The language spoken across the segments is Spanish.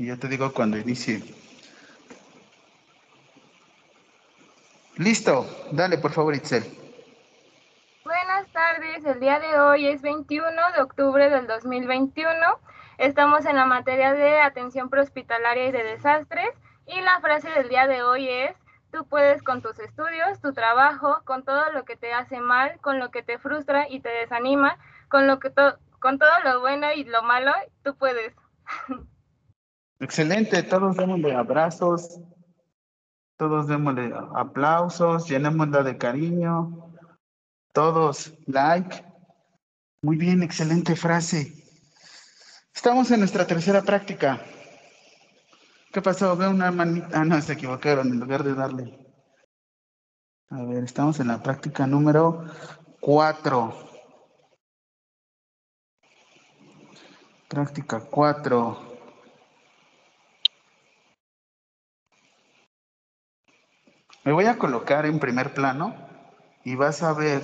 Y yo te digo cuando inicie. Listo, dale por favor, Itzel. Buenas tardes, el día de hoy es 21 de octubre del 2021. Estamos en la materia de atención prehospitalaria y de desastres y la frase del día de hoy es, tú puedes con tus estudios, tu trabajo, con todo lo que te hace mal, con lo que te frustra y te desanima, con, lo que con todo lo bueno y lo malo, tú puedes. Excelente, todos démosle abrazos, todos démosle aplausos, llenémosla de cariño, todos like. Muy bien, excelente frase. Estamos en nuestra tercera práctica. ¿Qué pasó? Veo una manita. Ah, no, se equivocaron en lugar de darle. A ver, estamos en la práctica número cuatro. Práctica cuatro. Me voy a colocar en primer plano y vas a ver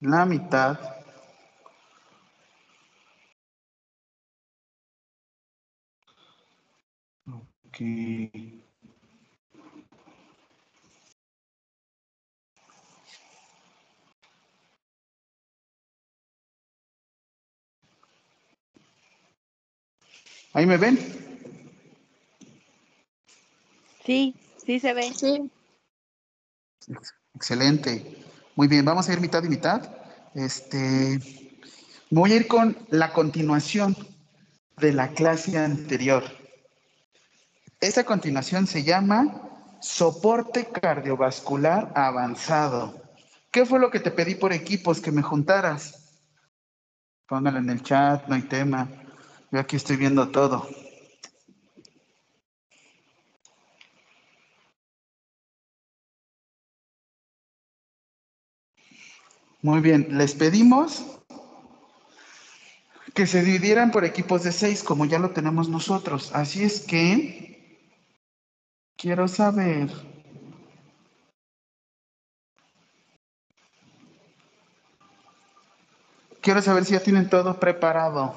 la mitad ¿Ahí me ven? Sí, sí se ve. Sí. Excelente. Muy bien, vamos a ir mitad y mitad. Este, voy a ir con la continuación de la clase anterior. Esta continuación se llama soporte cardiovascular avanzado. ¿Qué fue lo que te pedí por equipos que me juntaras? Póngalo en el chat, no hay tema. Yo aquí estoy viendo todo. Muy bien, les pedimos que se dividieran por equipos de seis, como ya lo tenemos nosotros. Así es que Quiero saber Quiero saber si ya tienen todo preparado.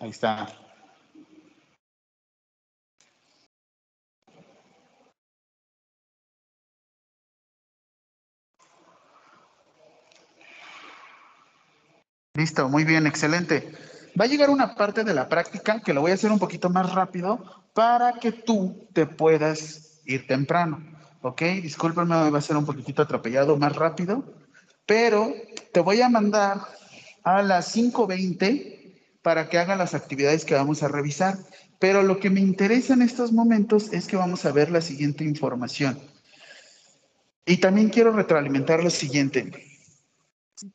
Ahí está. Listo, muy bien, excelente. Va a llegar una parte de la práctica que lo voy a hacer un poquito más rápido para que tú te puedas ir temprano. ¿Ok? Discúlpenme, va a ser un poquitito atropellado más rápido, pero te voy a mandar a las 5.20 para que haga las actividades que vamos a revisar. Pero lo que me interesa en estos momentos es que vamos a ver la siguiente información. Y también quiero retroalimentar lo siguiente.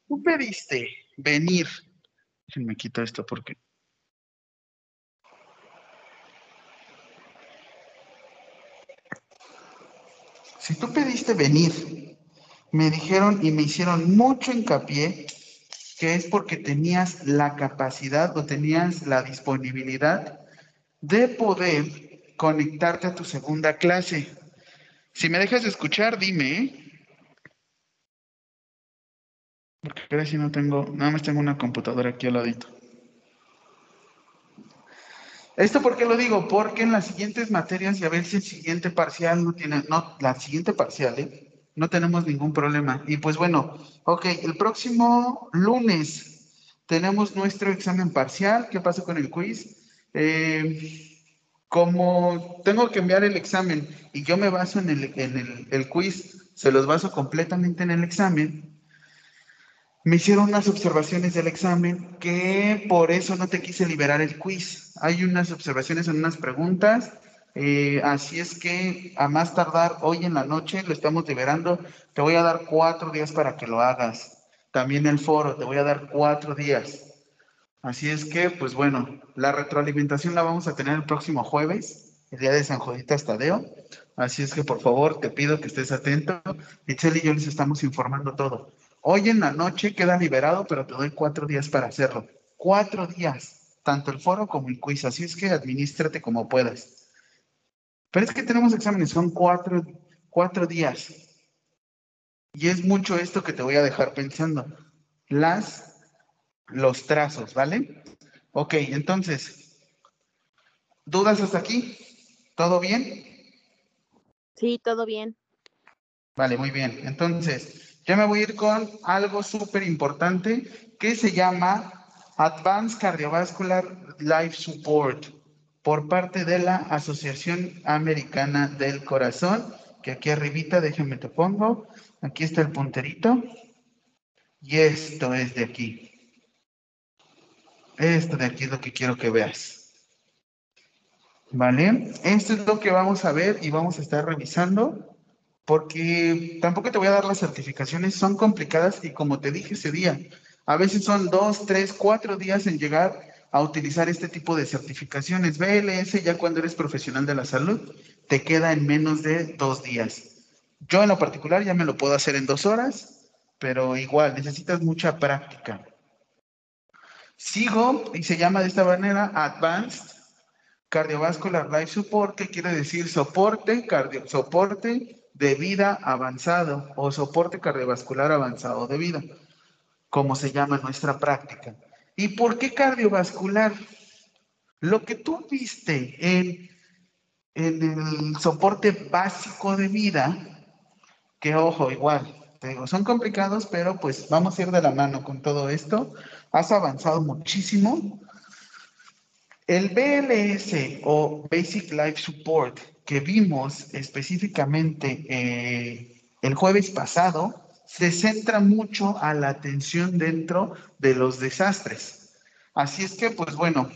tú pediste venir. Me quito esto porque. Si tú pediste venir, me dijeron y me hicieron mucho hincapié que es porque tenías la capacidad o tenías la disponibilidad de poder conectarte a tu segunda clase. Si me dejas escuchar, dime, ¿eh? Porque ahora si no tengo, nada más tengo una computadora aquí al ladito. ¿Esto por qué lo digo? Porque en las siguientes materias, y a ver si el siguiente parcial no tiene, no, la siguiente parcial, ¿eh? No tenemos ningún problema. Y pues bueno, ok, el próximo lunes tenemos nuestro examen parcial. ¿Qué pasa con el quiz? Eh, como tengo que enviar el examen y yo me baso en el, en el quiz, se los baso completamente en el examen, me hicieron unas observaciones del examen que por eso no te quise liberar el quiz. Hay unas observaciones en unas preguntas, eh, así es que a más tardar hoy en la noche lo estamos liberando. Te voy a dar cuatro días para que lo hagas. También el foro, te voy a dar cuatro días. Así es que, pues bueno, la retroalimentación la vamos a tener el próximo jueves, el día de San Joditas Tadeo. Así es que, por favor, te pido que estés atento. Itzel y yo les estamos informando todo. Hoy en la noche queda liberado, pero te doy cuatro días para hacerlo. Cuatro días, tanto el foro como el quiz. Así es que administrate como puedas. Pero es que tenemos exámenes, son cuatro, cuatro días. Y es mucho esto que te voy a dejar pensando. Las, los trazos, ¿vale? Ok, entonces, ¿dudas hasta aquí? ¿Todo bien? Sí, todo bien. Vale, muy bien. Entonces, ya me voy a ir con algo súper importante que se llama Advanced Cardiovascular Life Support por parte de la Asociación Americana del Corazón, que aquí arribita, déjenme te pongo, aquí está el punterito, y esto es de aquí. Esto de aquí es lo que quiero que veas. ¿Vale? Esto es lo que vamos a ver y vamos a estar revisando, porque tampoco te voy a dar las certificaciones, son complicadas y como te dije ese día, a veces son dos, tres, cuatro días en llegar a utilizar este tipo de certificaciones. BLS ya cuando eres profesional de la salud te queda en menos de dos días. Yo en lo particular ya me lo puedo hacer en dos horas, pero igual necesitas mucha práctica. Sigo y se llama de esta manera Advanced Cardiovascular Life Support, que quiere decir soporte, cardio, soporte de vida avanzado o soporte cardiovascular avanzado de vida, como se llama nuestra práctica. ¿Y por qué cardiovascular? Lo que tú viste en, en el soporte básico de vida, que ojo, igual, te digo, son complicados, pero pues vamos a ir de la mano con todo esto. Has avanzado muchísimo. El BLS o Basic Life Support que vimos específicamente eh, el jueves pasado, se centra mucho a la atención dentro de los desastres. Así es que, pues bueno,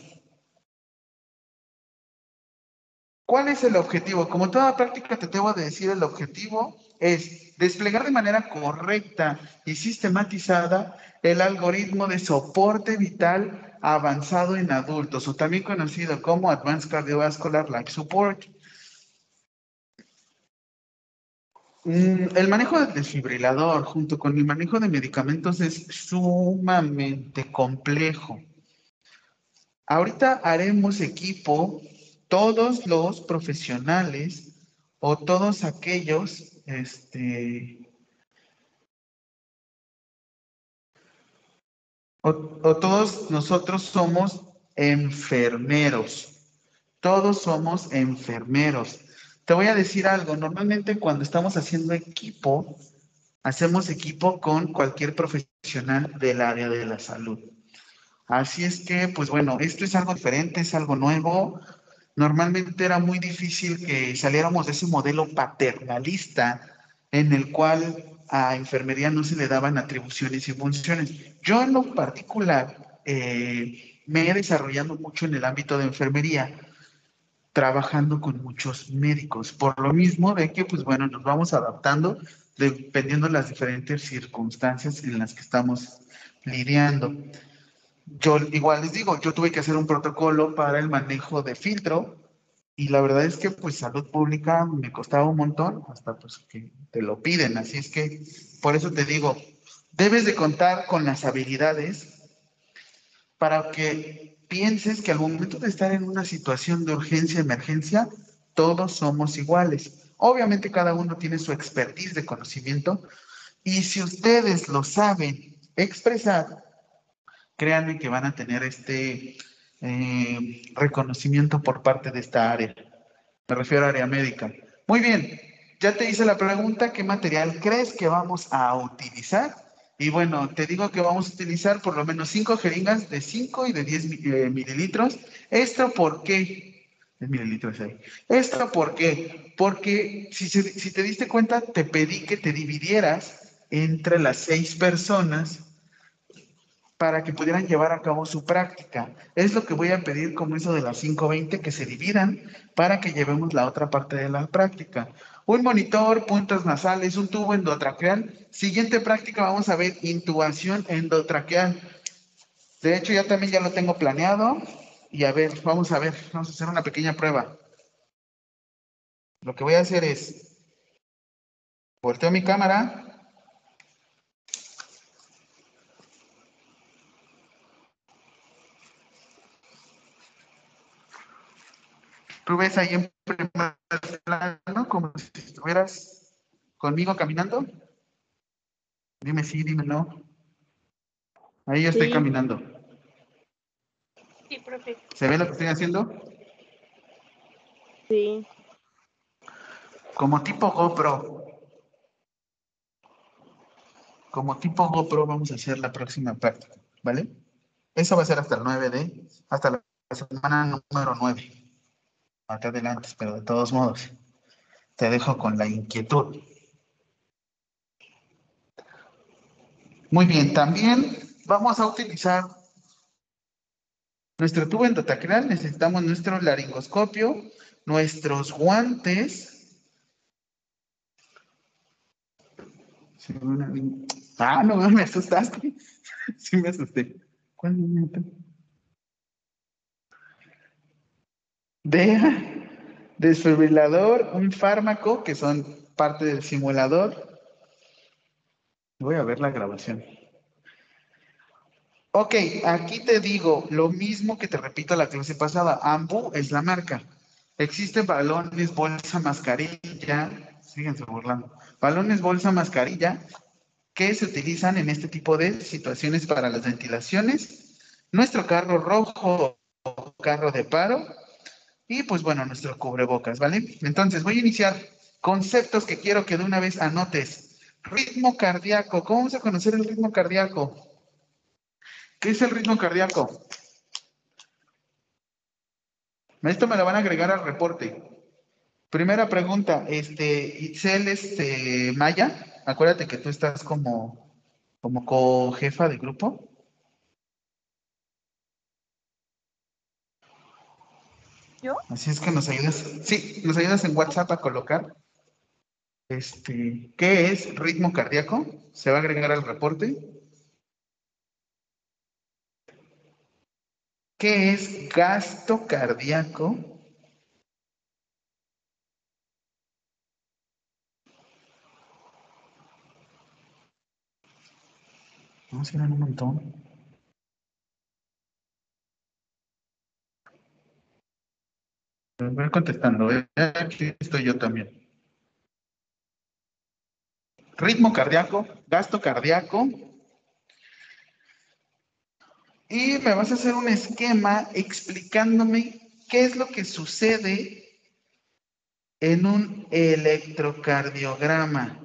¿cuál es el objetivo? Como toda práctica te tengo de decir, el objetivo es desplegar de manera correcta y sistematizada el algoritmo de soporte vital avanzado en adultos, o también conocido como Advanced Cardiovascular Life Support. Mm, el manejo del desfibrilador junto con el manejo de medicamentos es sumamente complejo. Ahorita haremos equipo todos los profesionales o todos aquellos, este, o, o todos nosotros somos enfermeros. Todos somos enfermeros. Te voy a decir algo, normalmente cuando estamos haciendo equipo, hacemos equipo con cualquier profesional del área de la salud. Así es que, pues bueno, esto es algo diferente, es algo nuevo. Normalmente era muy difícil que saliéramos de ese modelo paternalista en el cual a enfermería no se le daban atribuciones y funciones. Yo en lo particular eh, me he desarrollado mucho en el ámbito de enfermería trabajando con muchos médicos, por lo mismo de que, pues bueno, nos vamos adaptando dependiendo de las diferentes circunstancias en las que estamos lidiando. Yo igual les digo, yo tuve que hacer un protocolo para el manejo de filtro y la verdad es que pues salud pública me costaba un montón, hasta pues que te lo piden, así es que por eso te digo, debes de contar con las habilidades para que pienses que al momento de estar en una situación de urgencia, emergencia, todos somos iguales. Obviamente cada uno tiene su expertise de conocimiento y si ustedes lo saben expresar, créanme que van a tener este eh, reconocimiento por parte de esta área. Me refiero a área médica. Muy bien, ya te hice la pregunta, ¿qué material crees que vamos a utilizar? Y bueno, te digo que vamos a utilizar por lo menos 5 jeringas de 5 y de 10 eh, mililitros. ¿Esto por qué? mililitros ahí. ¿Esto por qué? Porque si, si te diste cuenta, te pedí que te dividieras entre las seis personas para que pudieran llevar a cabo su práctica. Es lo que voy a pedir como eso de las 5.20, que se dividan para que llevemos la otra parte de la práctica un monitor, puntas nasales, un tubo endotraqueal. Siguiente práctica vamos a ver intubación endotraqueal. De hecho, ya también ya lo tengo planeado. Y a ver, vamos a ver, vamos a hacer una pequeña prueba. Lo que voy a hacer es, volteo mi cámara. Tú ves ahí en primer plano como si estuvieras conmigo caminando. Dime sí, dime no. Ahí yo estoy caminando. Sí, profe. ¿Se ve lo que estoy haciendo? Sí. Como tipo GoPro. Como tipo GoPro vamos a hacer la próxima práctica, ¿vale? Eso va a ser hasta el 9 de, hasta la semana número 9. Acá adelante, pero de todos modos, te dejo con la inquietud. Muy bien, también vamos a utilizar nuestro tubo endotacral, necesitamos nuestro laringoscopio, nuestros guantes. Ah, no, me asustaste. Sí, me asusté. ¿Cuál momento? De desfibrilador, un fármaco, que son parte del simulador. Voy a ver la grabación. Ok, aquí te digo lo mismo que te repito la clase pasada. Ambu es la marca. Existen balones, bolsa, mascarilla. Síguense burlando. Balones, bolsa, mascarilla que se utilizan en este tipo de situaciones para las ventilaciones. Nuestro carro rojo, carro de paro. Y pues bueno, nuestro cubrebocas, ¿vale? Entonces voy a iniciar conceptos que quiero que de una vez anotes. Ritmo cardíaco. ¿Cómo vamos a conocer el ritmo cardíaco? ¿Qué es el ritmo cardíaco? Esto me lo van a agregar al reporte. Primera pregunta, este, Itzel, este, Maya, acuérdate que tú estás como, como co-jefa de grupo. Así es que nos ayudas, sí, nos ayudas en WhatsApp a colocar. Este, ¿qué es ritmo cardíaco? Se va a agregar al reporte. ¿Qué es gasto cardíaco? Vamos a ir en un montón. Voy contestando, ¿eh? aquí estoy yo también. Ritmo cardíaco, gasto cardíaco. Y me vas a hacer un esquema explicándome qué es lo que sucede en un electrocardiograma.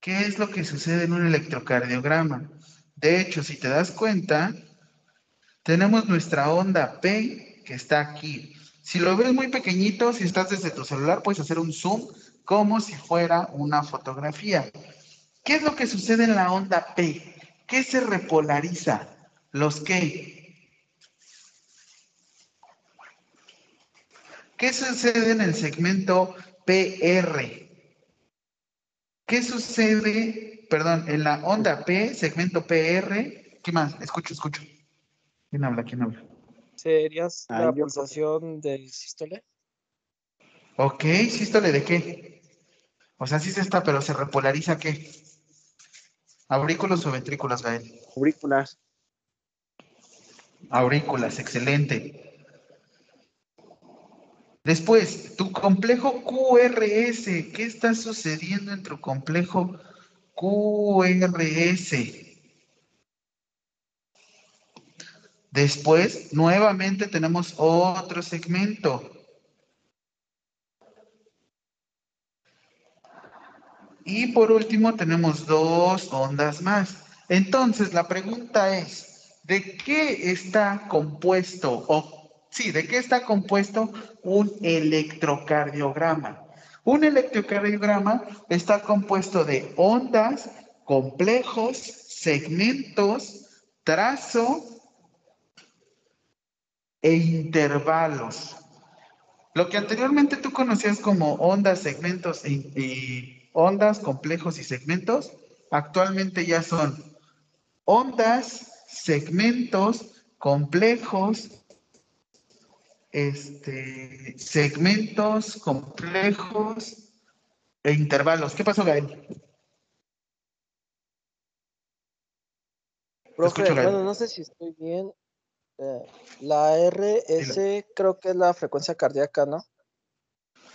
¿Qué es lo que sucede en un electrocardiograma? De hecho, si te das cuenta, tenemos nuestra onda P que está aquí. Si lo ves muy pequeñito, si estás desde tu celular, puedes hacer un zoom como si fuera una fotografía. ¿Qué es lo que sucede en la onda P? ¿Qué se repolariza? ¿Los qué? ¿Qué sucede en el segmento PR? ¿Qué sucede, perdón, en la onda P, segmento PR? ¿Qué más? Escucho, escucho. ¿Quién habla? ¿Quién habla? ¿Serías Ah, la pulsación del sístole? Ok, sístole de qué? O sea, sí se está, pero se repolariza qué? ¿Aurículos o ventrículos, Gael? Aurículas. Aurículas, excelente. Después, tu complejo QRS. ¿Qué está sucediendo en tu complejo QRS? Después, nuevamente tenemos otro segmento. Y por último, tenemos dos ondas más. Entonces, la pregunta es, ¿de qué está compuesto, o sí, de qué está compuesto un electrocardiograma? Un electrocardiograma está compuesto de ondas, complejos, segmentos, trazo e intervalos. Lo que anteriormente tú conocías como ondas, segmentos y, y ondas, complejos y segmentos, actualmente ya son ondas, segmentos, complejos, este, segmentos, complejos e intervalos. ¿Qué pasó, Gael? Profe, escucho, Gael. bueno, no sé si estoy bien. Eh, la RS creo que es la frecuencia cardíaca, ¿no?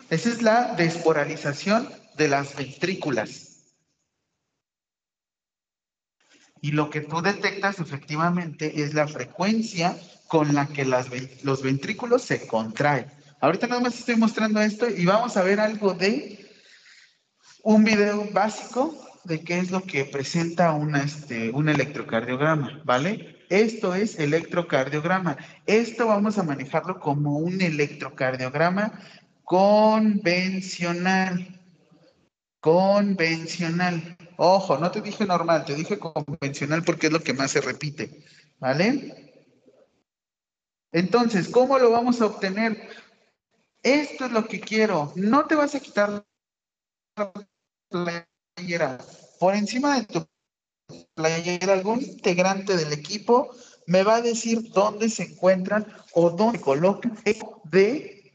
Esa es la desporalización de las ventrículas. Y lo que tú detectas efectivamente es la frecuencia con la que las, los ventrículos se contraen. Ahorita nada más estoy mostrando esto y vamos a ver algo de un video básico de qué es lo que presenta una, este, un electrocardiograma, ¿vale? Esto es electrocardiograma. Esto vamos a manejarlo como un electrocardiograma convencional. Convencional. Ojo, no te dije normal, te dije convencional porque es lo que más se repite, ¿vale? Entonces, ¿cómo lo vamos a obtener? Esto es lo que quiero. No te vas a quitar la playera. Por encima de tu playera, algún integrante del equipo me va a decir dónde se encuentran o dónde colocan de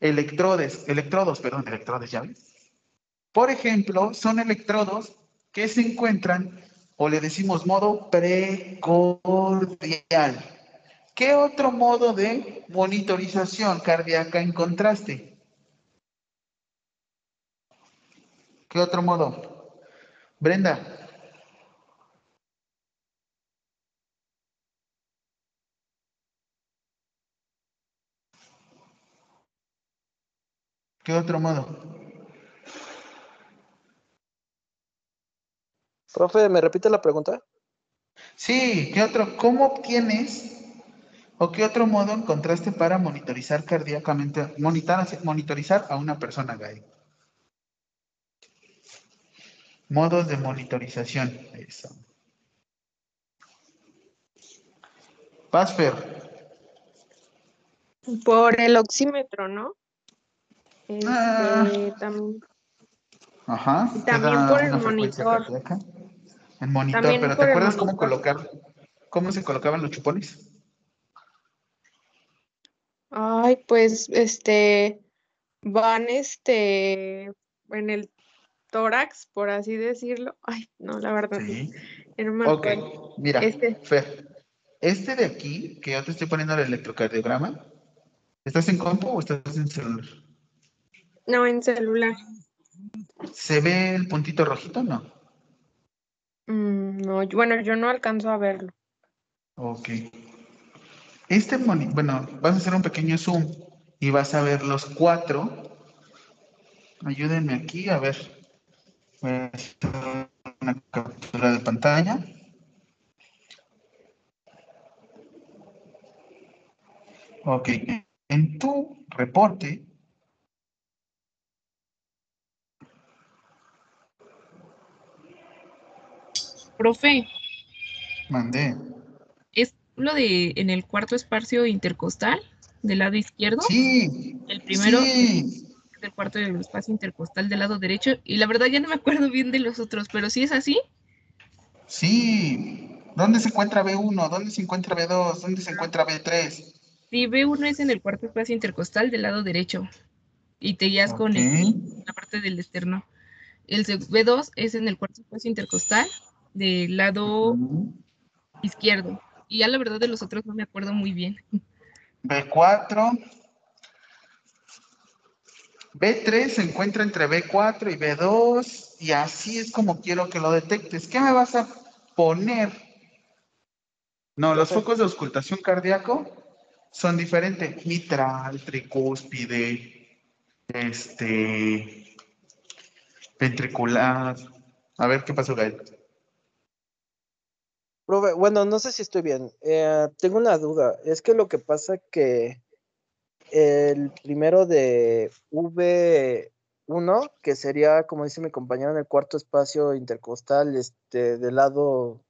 electrodes, electrodos, perdón, electrodes, ¿ya ves? Por ejemplo, son electrodos que se encuentran o le decimos modo precordial. ¿Qué otro modo de monitorización cardíaca encontraste? ¿Qué otro modo? Brenda. ¿Qué otro modo? Profe, ¿me repite la pregunta? Sí, ¿qué otro? ¿Cómo obtienes o qué otro modo encontraste para monitorizar cardíacamente, monitorizar a una persona gay? Modos de monitorización. Eso. Pasfer. Por el oxímetro, ¿no? Este, Ah. también, Ajá. También por el monitor. El monitor, También pero ¿te acuerdas cómo colocar, cómo se colocaban los chupones? ay, pues, este, van, este, en el tórax, por así decirlo. Ay, no, la verdad, Sí. no Ok, mira, Este. Fer, este de aquí, que yo te estoy poniendo el electrocardiograma, ¿estás en compu o estás en celular? No, en celular. ¿Se ve el puntito rojito? No. Mm, no, bueno, yo no alcanzo a verlo. Ok. Este, bueno, vas a hacer un pequeño zoom y vas a ver los cuatro. Ayúdenme aquí a ver. Voy a hacer una captura de pantalla. Ok. En tu reporte, Profe, mandé. ¿es lo de en el cuarto espacio intercostal del lado izquierdo? Sí. El primero Sí. es del cuarto del espacio intercostal del lado derecho. Y la verdad ya no me acuerdo bien de los otros, pero si es así, Sí. ¿Dónde se encuentra B1? ¿Dónde se encuentra B2? ¿Dónde se encuentra B3? si B1 es en el cuarto espacio intercostal del lado derecho. Y te guías con el- la parte del externo. El seg- B2 es en el cuarto espacio intercostal del lado izquierdo. Y ya la verdad de los otros no me acuerdo muy bien. B4. B3 se encuentra entre B4 y B2 y así es como quiero que lo detectes. ¿Qué me vas a poner? No, los focos de auscultación cardíaco son diferentes. Mitral, tricúspide, este, ventricular. A ver qué pasó, Gael. Bueno, no sé si estoy bien. Eh, tengo una duda. Es que lo que pasa que el primero de V1, que sería, como dice mi compañero, en el cuarto espacio intercostal, este, del lado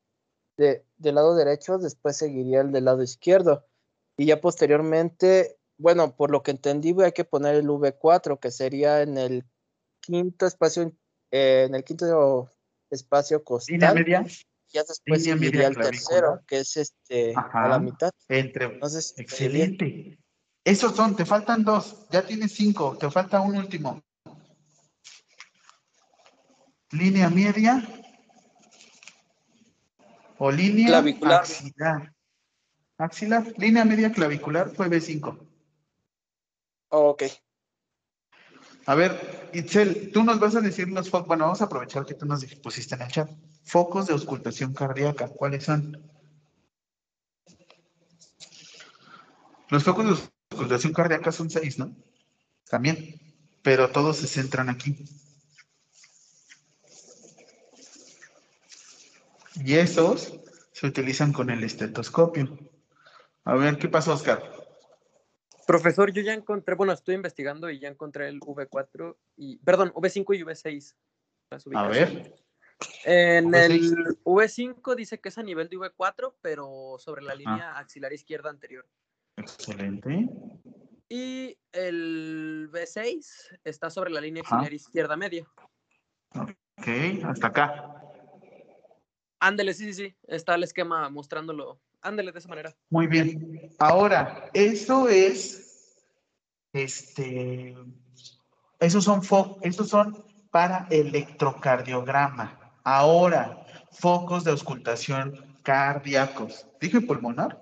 de, del lado derecho, después seguiría el del lado izquierdo. Y ya posteriormente, bueno, por lo que entendí, hay que poner el V4, que sería en el quinto espacio, eh, en el quinto espacio costal. media Ya después media el clavicular. tercero, que es este a la mitad. entre Entonces. Excelente. Esos son, te faltan dos, ya tienes cinco, te falta un último. Línea media o línea Clavicular. axilar. Axilar, línea media clavicular fue B5. Oh, ok. A ver, Itzel, tú nos vas a decir los focos, bueno, vamos a aprovechar que tú nos pusiste en el chat. Focos de auscultación cardíaca. ¿Cuáles son? Los focos de auscultación cardíaca son seis, ¿no? También, pero todos se centran aquí. Y esos se utilizan con el estetoscopio. A ver, ¿qué pasó, Oscar? Profesor, yo ya encontré, bueno, estoy investigando y ya encontré el V4 y, perdón, V5 y V6. las A ver. En V6. el V5 dice que es a nivel de V4, pero sobre la línea axilar izquierda anterior. Excelente. Y el V6 está sobre la línea axilar izquierda media. Ok, hasta acá. Ándele, sí, sí, sí. Está el esquema mostrándolo. Ándele de esa manera. Muy bien. Ahora, eso es, este, esos son, fo- esos son para electrocardiograma. Ahora, focos de auscultación cardíacos. ¿Dije pulmonar?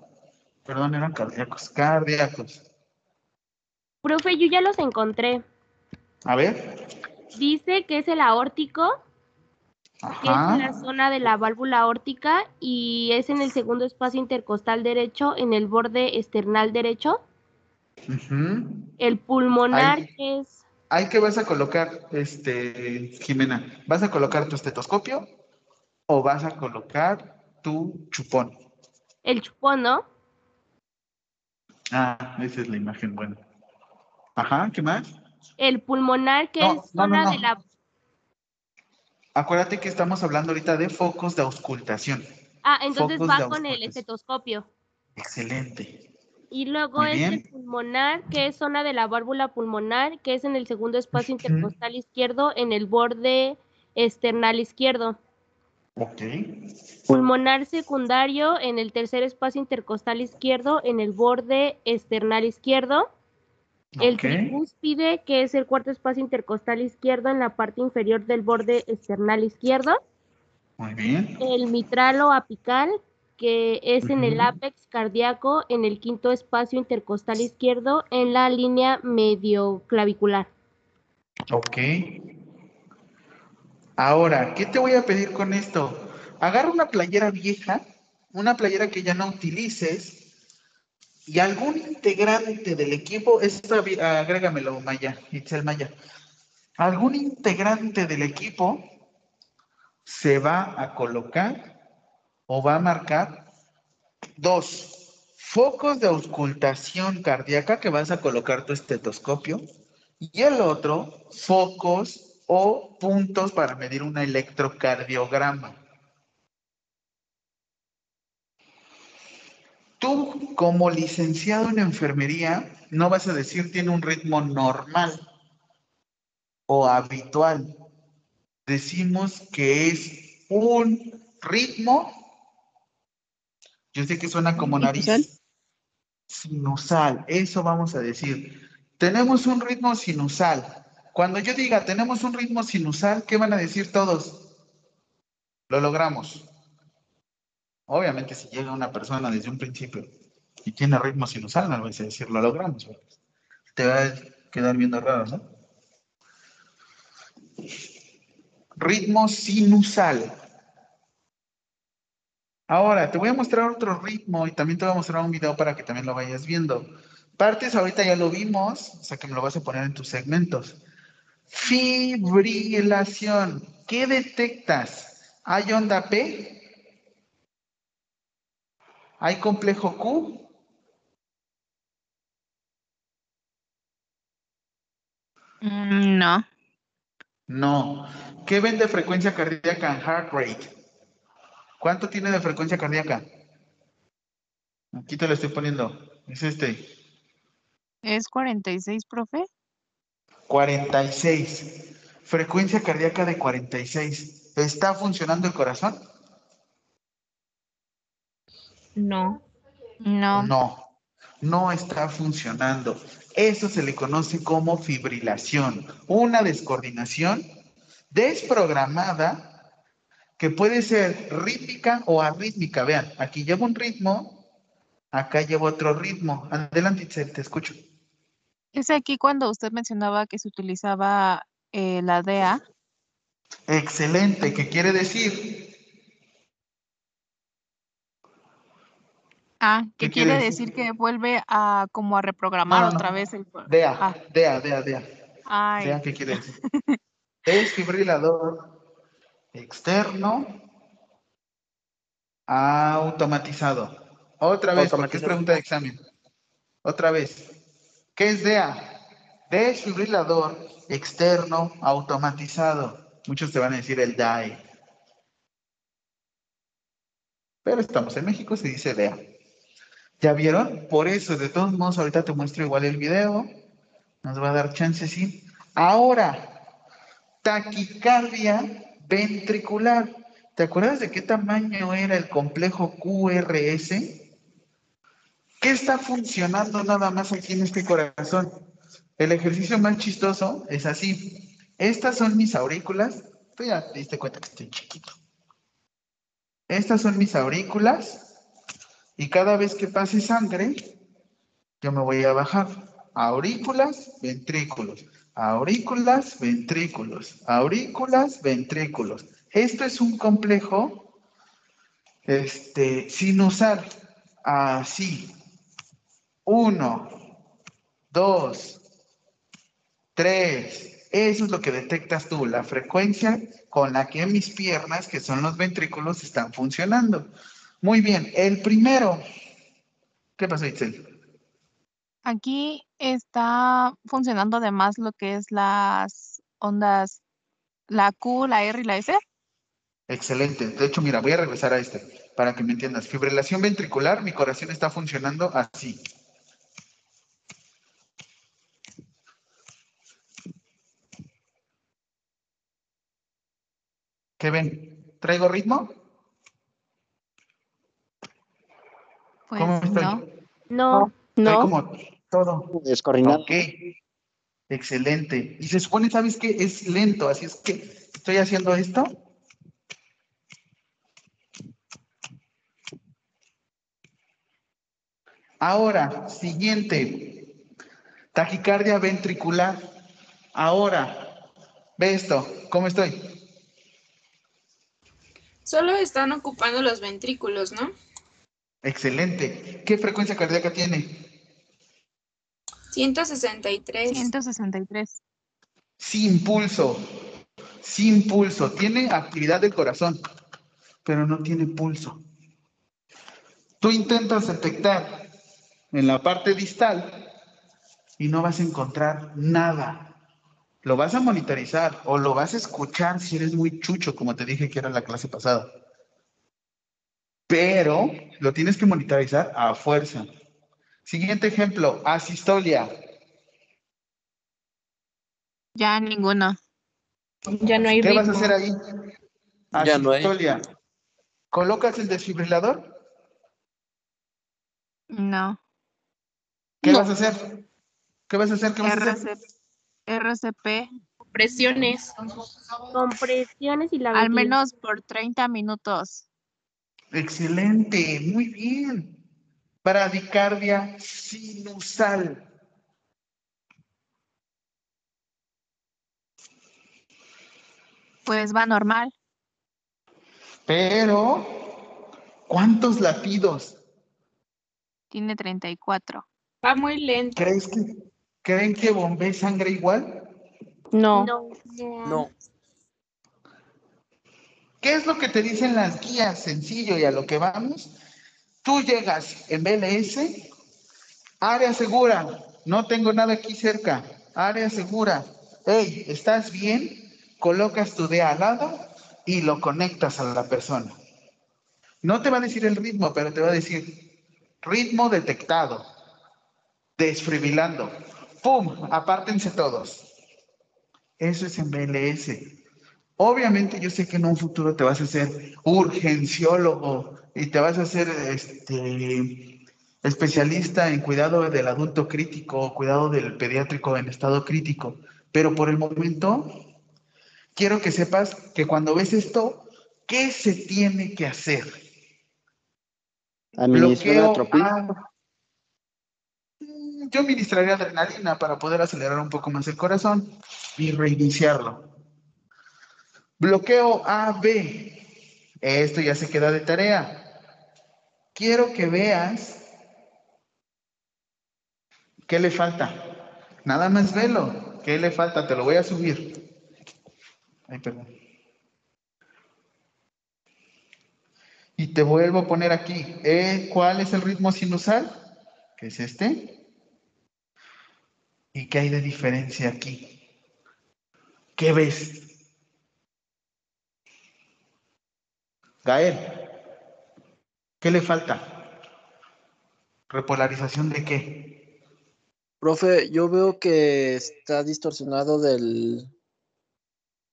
Perdón, eran cardíacos. Cardíacos. Profe, yo ya los encontré. A ver. Dice que es el aórtico, que es en la Ajá. zona de la válvula aórtica y es en el segundo espacio intercostal derecho, en el borde esternal derecho. El pulmonar Ahí. que es Ahí que vas a colocar, este, Jimena, ¿vas a colocar tu estetoscopio o vas a colocar tu chupón? el chupón, ¿no? Ah, esa es la imagen buena. Ajá, ¿qué más? El pulmonar que No, es no, zona no. de la... Acuérdate que estamos hablando ahorita de focos de auscultación. Ah, entonces Focos va con el estetoscopio. Excelente. Y luego Muy es bien. el pulmonar, que es zona de la válvula pulmonar, que es en el segundo espacio intercostal izquierdo, en el borde esternal izquierdo. Ok. Pulmonar secundario, en el tercer espacio intercostal izquierdo, en el borde esternal izquierdo. El Ok. tricúspide, que es el cuarto espacio intercostal izquierdo, en la parte inferior del borde esternal izquierdo. Muy bien. El mitralo apical, que es en el ápex cardíaco, en el quinto espacio intercostal izquierdo, en la línea medioclavicular. Ok. Ahora, ¿qué te voy a pedir con esto? Agarra una playera vieja, una playera que ya no utilices, y algún integrante del equipo, esta, agrégamelo, Maya, Itzel Maya. Algún integrante del equipo se va a colocar o va a marcar dos focos de auscultación cardíaca que vas a colocar tu estetoscopio y el otro focos o puntos para medir un electrocardiograma. Tú, como licenciado en enfermería, no vas a decir tiene un ritmo normal o habitual. Decimos que es un ritmo, yo sé que suena como nariz, ¿Sinusal? sinusal, eso vamos a decir. Tenemos un ritmo sinusal. Cuando yo diga tenemos un ritmo sinusal, ¿qué van a decir todos? Lo logramos. Obviamente, si llega una persona desde un principio y tiene ritmo sinusal, no vas a decir lo logramos. Te va a quedar viendo raro, ¿no? Ritmo sinusal. Ahora, te voy a mostrar otro ritmo y también te voy a mostrar un video para que también lo vayas viendo. Partes ahorita ya lo vimos, o sea que me lo vas a poner en tus segmentos. Fibrilación. ¿Qué detectas? ¿Hay onda P? ¿Hay complejo Q? Mm, No. No. ¿Qué ven de frecuencia cardíaca en heart rate? ¿Cuánto tiene de frecuencia cardíaca? Aquí te lo estoy poniendo. Es este. ¿Es 46, profe? 46. Frecuencia cardíaca de 46. ¿Está funcionando el corazón? No. No. No, no está funcionando. Eso se le conoce como fibrilación, una descoordinación desprogramada que puede ser rítmica o arrítmica. Vean, aquí llevo un ritmo, acá llevo otro ritmo. Adelante, Itzel, te escucho. Es aquí cuando usted mencionaba que se utilizaba eh, la dea Excelente, ¿qué quiere decir? Ah, ¿Qué quiere, decir? que vuelve a como a reprogramar ah, otra vez el DEA, ah. DEA, DEA, DEA. Ay. DEA, ¿qué quiere decir? Desfibrilador externo automatizado. Otra vez, porque es pregunta de examen. Otra vez. ¿Qué es DEA? Desfibrilador externo automatizado. Muchos te van a decir el DAE. Pero estamos en México, se dice DEA. ¿Ya vieron? Por eso, de todos modos, ahorita te muestro igual el video. Nos va a dar chance, sí. Ahora, taquicardia ventricular. ¿Te acuerdas de qué tamaño era el complejo QRS? ¿Qué está funcionando nada más aquí en este corazón? El ejercicio más chistoso es así. Estas son mis aurículas. Tú ya te diste cuenta que estoy chiquito. Estas son mis aurículas. Y cada vez que pase sangre, yo me voy a bajar. Aurículas, ventrículos. Aurículas, ventrículos. Aurículas, ventrículos. Esto es un complejo este, sinusal. Así. Uno, dos, tres. Eso es lo que detectas tú, la frecuencia con la que mis piernas, que son los ventrículos, están funcionando. Muy bien, el primero. ¿Qué pasó, Itzel? Aquí está funcionando además lo que es las ondas, la Q, la R y la S. Excelente. De hecho, mira, voy a regresar a este para que me entiendas. Fibrilación ventricular, mi corazón está funcionando así. ¿Qué ven? ¿Traigo ritmo? Pues ¿Cómo estoy? no. No, No, como todo. Descoordinado. Ok. Excelente. Y se supone, ¿sabes qué? Es lento, así es que estoy haciendo esto. Ahora, siguiente. Taquicardia ventricular. Ahora, ve esto. ¿Cómo estoy? Solo están ocupando los ventrículos, ¿no? Excelente. ¿Qué frecuencia cardíaca tiene? 163. 163. Sin pulso. Sin pulso. Tiene actividad del corazón, pero no tiene pulso. Tú intentas detectar en la parte distal y no vas a encontrar nada. Lo vas a monitorizar o lo vas a escuchar si eres muy chucho, como te dije que era la clase pasada. Pero lo tienes que monitorizar a fuerza. Siguiente ejemplo, asistolia. Ya ninguno. ya no hay ¿Qué vas a hacer ahí? Ya no hay. Asistolia. ¿Colocas el desfibrilador? No. ¿Qué No. vas a hacer? ¿Qué vas a hacer? ¿Qué vas a hacer? RC, RCP, Presiones. Compresiones y la al menos por 30 minutos. Excelente, muy bien. Bradicardia sinusal. Pues va normal. Pero, ¿cuántos latidos? Tiene 34. Va muy lento. ¿Crees que, ¿Creen que bombee sangre igual? no. No. No. ¿Qué es lo que te dicen las guías? Sencillo y a lo que vamos. Tú llegas en BLS, área segura, no tengo nada aquí cerca, área segura. Hey, ¿estás bien? Colocas tu D al lado y lo conectas a la persona. No te va a decir el ritmo, pero te va a decir ritmo detectado, desfibrilando. ¡Pum! Apártense todos. Eso es en BLS. Obviamente yo sé que en un futuro te vas a hacer urgenciólogo y te vas a hacer este, especialista en cuidado del adulto crítico, cuidado del pediátrico en estado crítico. Pero por el momento quiero que sepas que cuando ves esto, ¿qué se tiene que hacer? Administrar Bloqueo atropina. a- Mm, Yo administraría adrenalina para poder acelerar un poco más el corazón y reiniciarlo. Bloqueo AB. Esto ya se queda de tarea. quiero que veas qué le falta. Nada más velo. ¿Qué le falta? Te lo voy a subir. Ay, perdón. Y te vuelvo a poner aquí. Eh, ¿Cuál es el ritmo sinusal? Que es este. ¿Y qué hay de diferencia aquí? ¿Qué ves? Gael, ¿qué le falta? ¿Repolarización de qué? Profe, yo veo que está distorsionado del,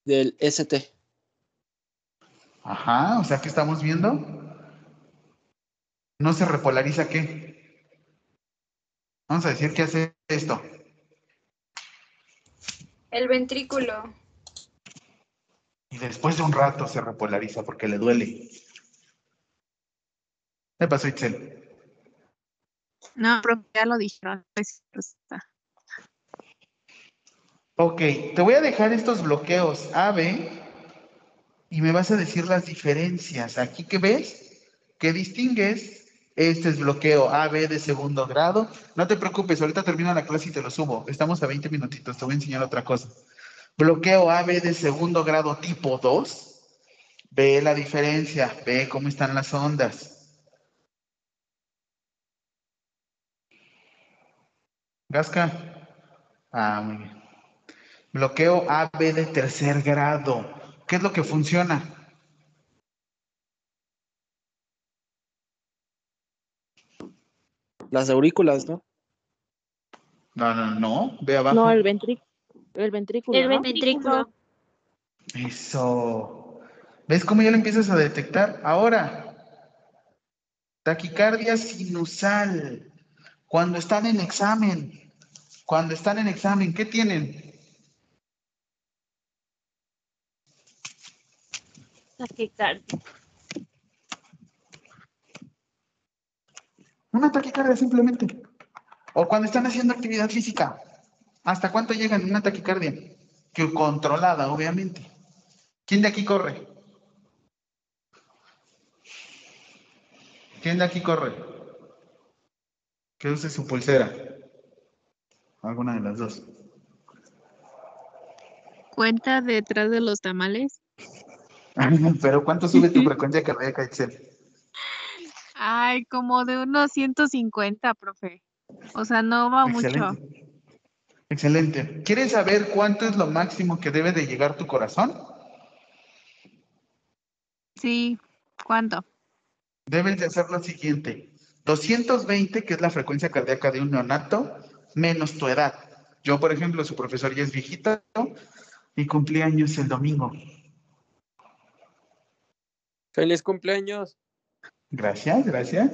del ST. Ajá, o sea, ¿qué estamos viendo? ¿No se repolariza qué? Vamos a decir que hace esto. El ventrículo. Y después de un rato se repolariza porque le duele. ¿Qué pasó, Itzel? No, profe, ya lo dijeron. Ok, te voy a dejar estos bloqueos A, B y me vas a decir las diferencias. Aquí que ves, ¿qué distingues? Este es bloqueo A, B de segundo grado. No te preocupes, ahorita termino la clase y te lo subo. Estamos a 20 minutitos, te voy a enseñar otra cosa. Bloqueo A, B de segundo grado tipo 2. Ve la diferencia, ve cómo están las ondas. Gasca. Ah, muy bien. Bloqueo AB de tercer grado. ¿Qué es lo que funciona? Las aurículas, ¿no? No, no, no. Ve abajo. No, el, ventrí- el ventrículo. El ¿no? ventrículo. Eso. ¿Ves cómo ya lo empiezas a detectar? Ahora, taquicardia sinusal. Cuando están en examen, cuando están en examen, ¿qué tienen? Taquicardia. Una taquicardia simplemente. O cuando están haciendo actividad física. ¿Hasta cuánto llegan una taquicardia? Que controlada, obviamente. ¿Quién de aquí corre? ¿Quién de aquí corre? Que use su pulsera. Alguna de las dos. ¿Cuenta detrás de los tamales? Pero ¿cuánto sube tu frecuencia cardíaca, Excel? Ay, como de unos 150, profe. O sea, no va mucho. Excelente. ¿Quieres saber cuánto es lo máximo que debe de llegar tu corazón? Sí, ¿cuánto? Debes de hacer lo siguiente. 220, que es la frecuencia cardíaca de un neonato, menos tu edad. Yo, por ejemplo, su profesor ya es viejito y cumplí años el domingo. Feliz cumpleaños. Gracias, gracias.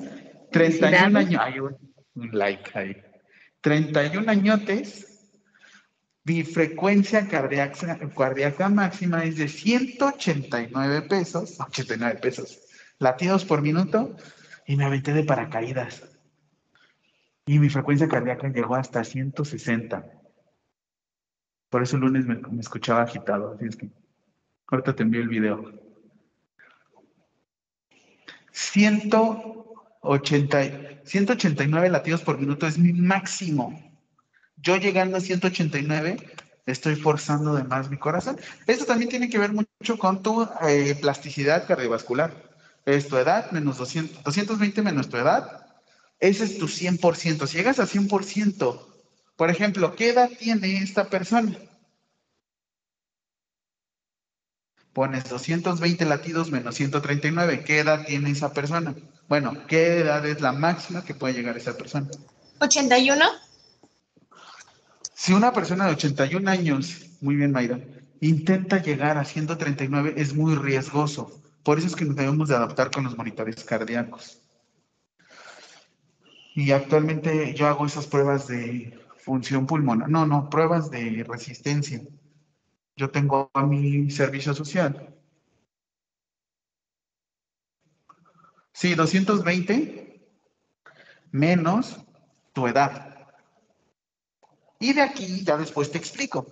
31 años. Ay, un un like ahí. 31 añotes. Mi frecuencia cardíaca, máxima es de 189 pesos, 89 pesos, latidos por minuto, y me aventé de paracaídas. Y mi frecuencia cardíaca llegó hasta 160. Por eso el lunes me, me escuchaba agitado. Así es que ahorita te envío el video. 180, 189 latidos por minuto es mi máximo. Yo llegando a 189, estoy forzando de más mi corazón. Esto también tiene que ver mucho con tu eh, plasticidad cardiovascular. Es tu edad menos 200, 220 menos tu edad. Ese es tu 100%. Si llegas a 100%, por ejemplo, ¿qué edad tiene esta persona? Pones 220 latidos menos 139. ¿Qué edad tiene esa persona? Bueno, ¿qué edad es la máxima que puede llegar esa persona? 81. Si una persona de 81 años, muy bien Mayra, intenta llegar a 139, es muy riesgoso. Por eso es que nos debemos de adaptar con los monitores cardíacos. Y actualmente yo hago esas pruebas de función pulmonar. No, no, pruebas de resistencia. Yo tengo a mi servicio social. Sí, 220 menos tu edad. Y de aquí ya después te explico.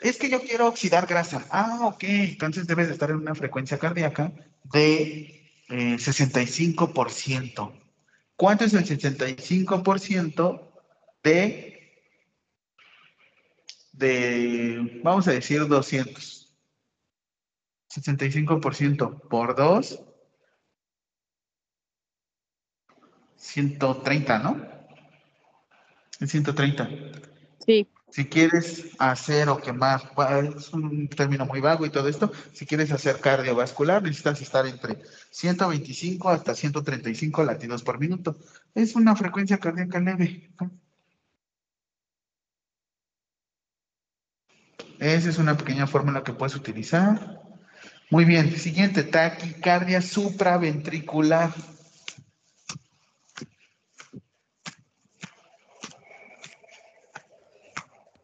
Es que yo quiero oxidar grasa. Ah, ok. Entonces debes de estar en una frecuencia cardíaca de eh, 65%. ¿Cuánto es el 65% de, de, vamos a decir 200? 65% por 2, 130, ¿no? Es 130. Sí. Si quieres hacer o quemar, es un término muy vago y todo esto, si quieres hacer cardiovascular, necesitas estar entre 125 hasta 135 latidos por minuto. Es una frecuencia cardíaca leve. Esa es una pequeña fórmula que puedes utilizar. Muy bien, siguiente, taquicardia supraventricular.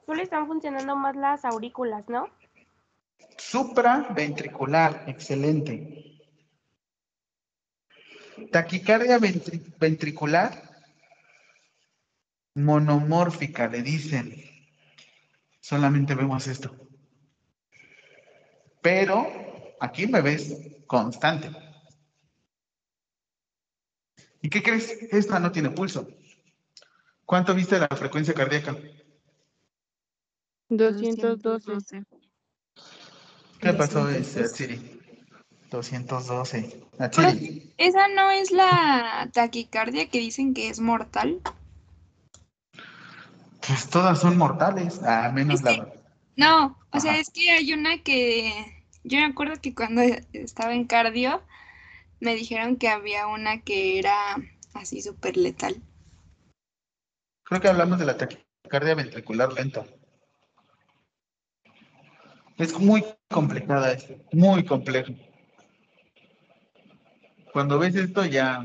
Solo están funcionando más las aurículas, ¿no? Supraventricular, excelente. Taquicardia ventri- ventricular monomórfica, le dicen. Solamente vemos esto. Pero aquí me ves constante. ¿Y qué crees? Esta no tiene pulso. ¿Cuánto viste la frecuencia cardíaca? 212. ¿Qué pasó, Atsiri? 212. Atsiri. ¿Esa no es la taquicardia que dicen que es mortal? Pues todas son mortales, a menos la... No, o sea, es que hay una que yo me acuerdo que cuando estaba en cardio me dijeron que había una que era así súper letal. Creo que hablamos de la taquicardia ventricular lenta. Es muy complicada, es muy complejo. Cuando ves esto ya,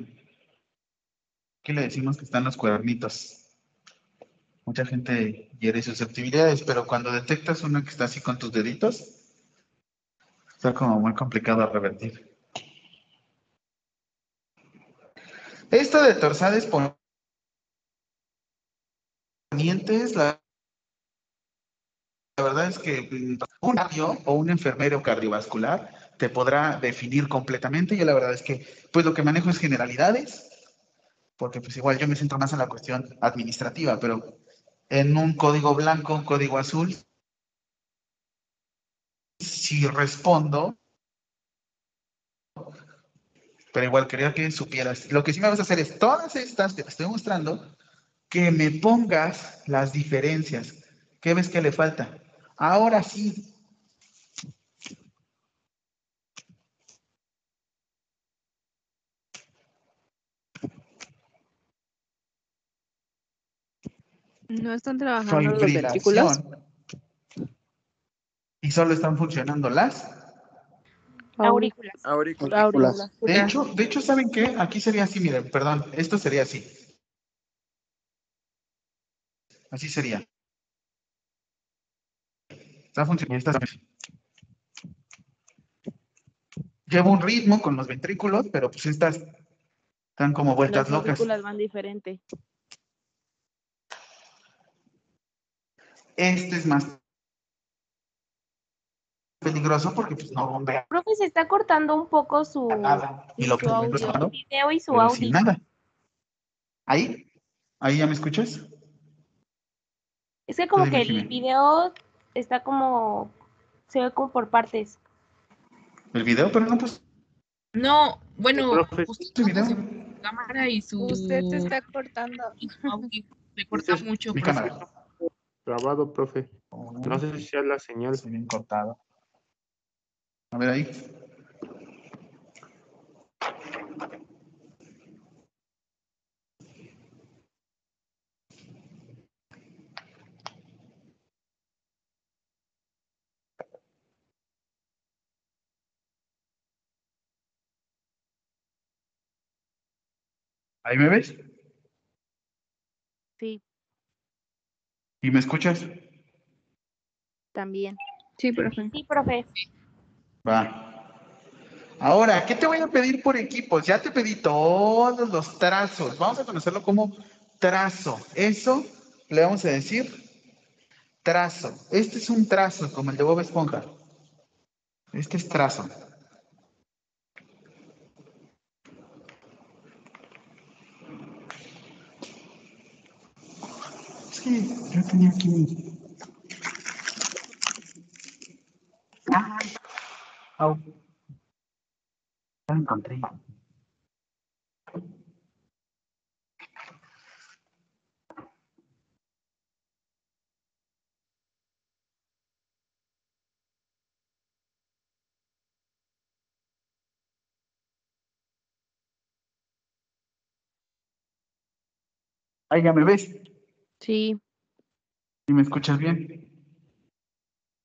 ¿qué le decimos que están los cuernitos? Mucha gente hiere susceptibilidades, pero cuando detectas uno que está así con tus deditos, está como muy complicado a revertir. Esto de torsades ponientes, la, la verdad es que un cardio o un enfermero cardiovascular te podrá definir completamente. Yo la verdad es que, pues lo que manejo es generalidades, porque pues igual yo me centro más en la cuestión administrativa, pero en un código blanco, un código azul, si respondo, pero igual quería que supieras. Lo que sí me vas a hacer es todas estas te estoy mostrando, que me pongas las diferencias. ¿Qué ves que le falta? Ahora sí. ¿No están trabajando los ventrículos? fibrilación. Y solo están funcionando las. Aurículas. Aurículas. Aurículas. De hecho, de hecho, ¿saben qué? Aquí sería así, miren, perdón, esto sería así. Así sería. Está funcionando. está- Llevo un ritmo con los ventrículos, pero pues estas están como vueltas Las locas. aurículas van diferente. Este es más peligroso porque pues no bombea Profe, se está cortando un poco su, nada. Y lo que su audio, video y su sin audio. nada. Ahí, ahí ya me escuchas. Es que como que el video está como, se ve como por partes. El video, pero no pues No, bueno, Profe, usted este video. su cámara y su, Usted se está cortando. Se corta mucho, mi profe. cámara. grabado, profe. Oh, No sé si sea la señal. Estoy bien cortado. A ver ahí. ¿Ahí me ves? Sí, ¿Y me escuchas? también. Sí, profe. Sí, profe. Va. Ahora, ¿qué te voy a pedir por equipos? Ya te pedí todos los trazos. Vamos a conocerlo como trazo. Eso le vamos a decir trazo. Este es un trazo, como el de Bob Esponja. Este es trazo. Aquí. Ah. Ya encontré. Me ves Sí, y me escuchas bien.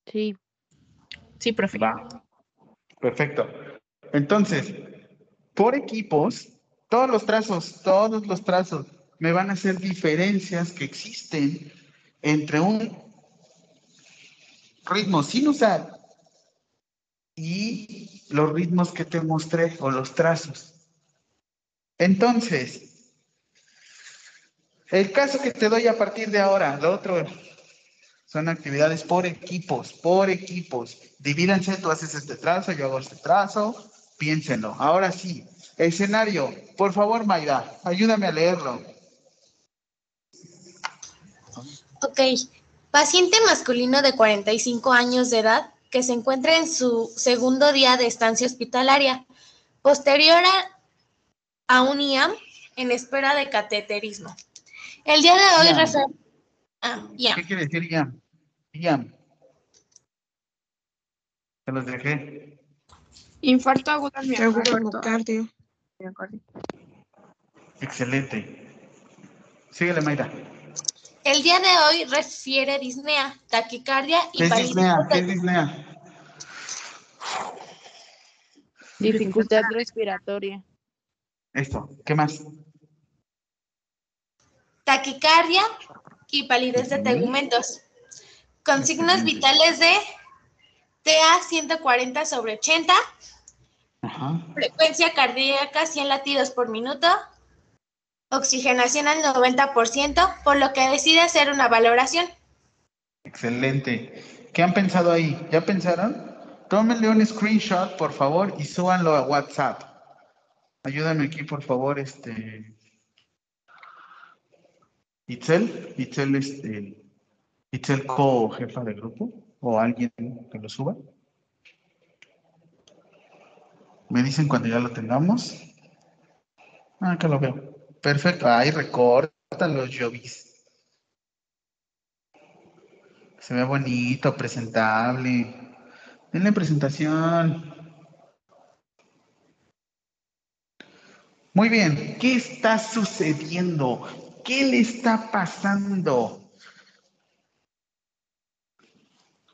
sí. Sí, profe. Va. Perfecto. Entonces, por equipos, todos los trazos, todos los trazos me van a hacer diferencias que existen entre un ritmo sinusal y los ritmos que te mostré o los trazos. Entonces, el caso que te doy a partir de ahora, lo otro son actividades por equipos, por equipos. Divídanse, tú haces este trazo, yo hago este trazo, piénsenlo. Ahora sí, escenario, por favor, Mayra, ayúdame a leerlo. Ok, paciente masculino de 45 años de edad que se encuentra en su segundo día de estancia hospitalaria, posterior a un IAM en espera de cateterismo. El día de hoy refer- Ah, IAM. ¿Qué quiere decir IAM? IAM. Se los dejé. Infarto agudo al miocardio. Excelente. Síguele, Mayra. El día de hoy refiere disnea, taquicardia y ¿Qué es disnea? ¿Qué es disnea? Dificultad respiratoria. Esto. ¿Qué más? Taquicardia y palidez de tegumentos, con signos vitales de TA 140 sobre 80, Ajá. frecuencia cardíaca 100 latidos por minuto, oxigenación al 90%, por lo que decide hacer una valoración. Excelente. ¿Qué han pensado ahí? ¿Ya pensaron? Tómenle un screenshot, por favor, y súbanlo a WhatsApp. Ayúdame aquí, por favor, este. Itzel, Itzel, este. Itzel, co-jefa de grupo, o alguien que lo suba. Me dicen cuando ya lo tengamos. Ah, acá lo veo. Perfecto. Ahí recortan los llovis. Se ve bonito, presentable. Denle presentación. Muy bien, ¿qué está sucediendo? ¿Qué le está pasando?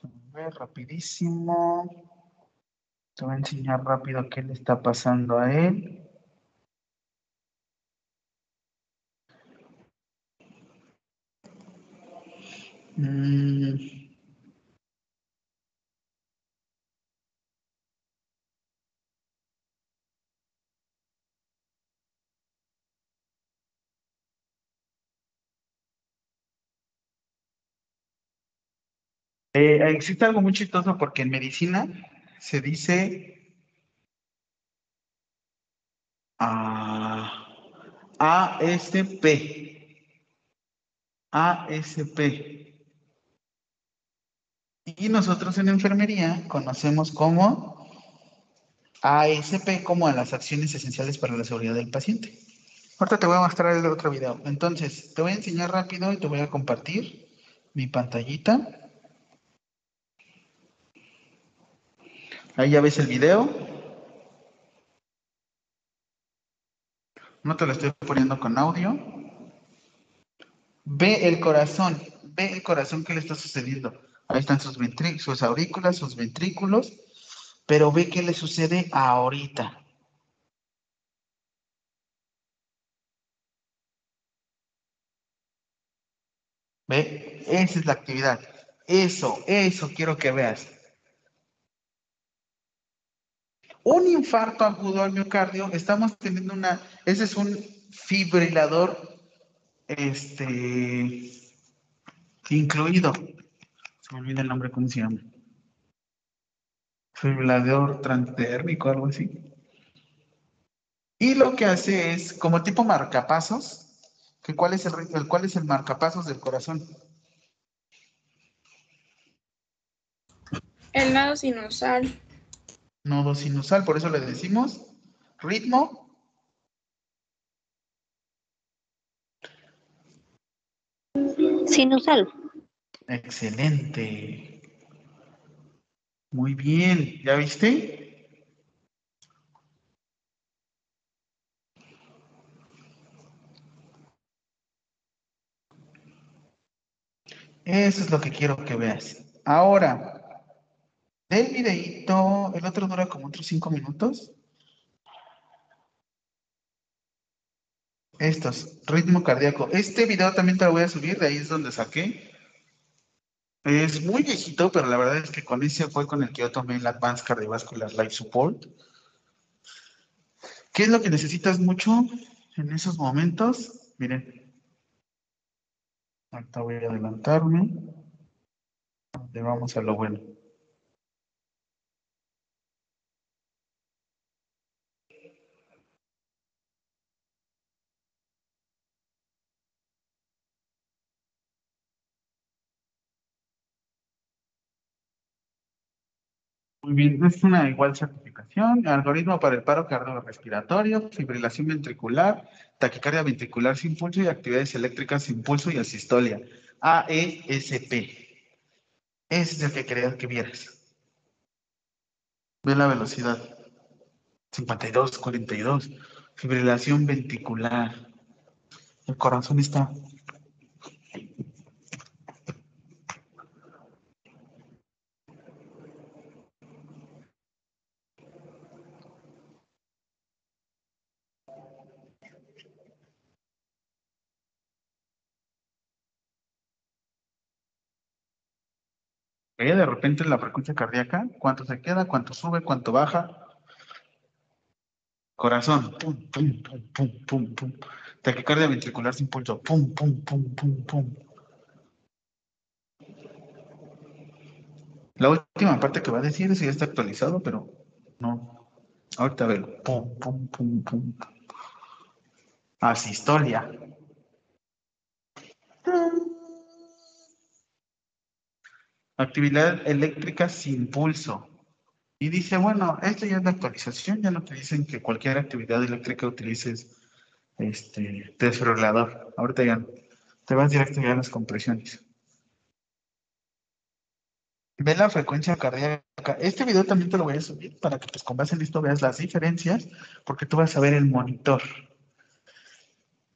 A ver, rapidísimo. Te voy a enseñar rápido qué le está pasando a él. Mm. Eh, existe algo muy chistoso porque en medicina se dice ah, ASP. ASP. Y nosotros en enfermería conocemos como ASP como las acciones esenciales para la seguridad del paciente. Ahorita te voy a mostrar el otro video. Entonces, te voy a enseñar rápido y te voy a compartir mi pantallita. Ahí ya ves el video. No te lo estoy poniendo con audio. Ve el corazón, ve el corazón que le está sucediendo. Ahí están sus, sus aurículas, sus ventrículos, pero ve qué le sucede ahorita. ¿Ve? Esa es la actividad. Eso, eso quiero que veas. Un infarto agudo al miocardio, estamos teniendo una, ese es un fibrilador este, incluido. Se me olvida el nombre, ¿cómo se llama? Fibrilador transdérmico, algo así. Y lo que hace es, como tipo marcapasos, que cuál, es el, el, ¿cuál es el marcapasos del corazón? El lado sinusal. Nodo sinusal, por eso le decimos ritmo Sinusal. Excelente. Muy bien, ¿ya viste? Eso es lo que quiero que veas. Ahora, del videíto, el otro dura como otros cinco minutos. Estos, ritmo cardíaco. Este video también te lo voy a subir, de ahí es donde saqué. Es muy viejito, pero la verdad es que con ese fue con el que yo tomé el Advanced Cardiovascular Life Support. ¿Qué es lo que necesitas mucho en esos momentos? Miren. Ahorita voy a adelantarme. Vamos a lo bueno. Muy bien, es una igual certificación. Algoritmo para el paro cardiorrespiratorio, fibrilación ventricular, taquicardia ventricular sin pulso y actividades eléctricas sin pulso y asistolia. AESP. Ese es el que quería que vieras. Ve la velocidad. 52, 42. Fibrilación ventricular. El corazón está De repente la frecuencia cardíaca, cuánto se queda, cuánto sube, cuánto baja. Corazón, pum, pum, pum, pum, pum, pum. Taquicardia ventricular sin pulso, pum, pum, pum, pum, pum. La última parte que va a decir es si ya está actualizado, pero no. Ahorita veo. Pum, pum, pum, pum. Asistolia. Actividad eléctrica sin pulso. Y dice, bueno, esto ya es la actualización, ya no te dicen que cualquier actividad eléctrica utilices este desfibrilador. Ahorita ya te vas directo ya a las compresiones. Ve la frecuencia cardíaca. Este video también te lo voy a subir para que pues con base en esto veas las diferencias, porque tú vas a ver el monitor.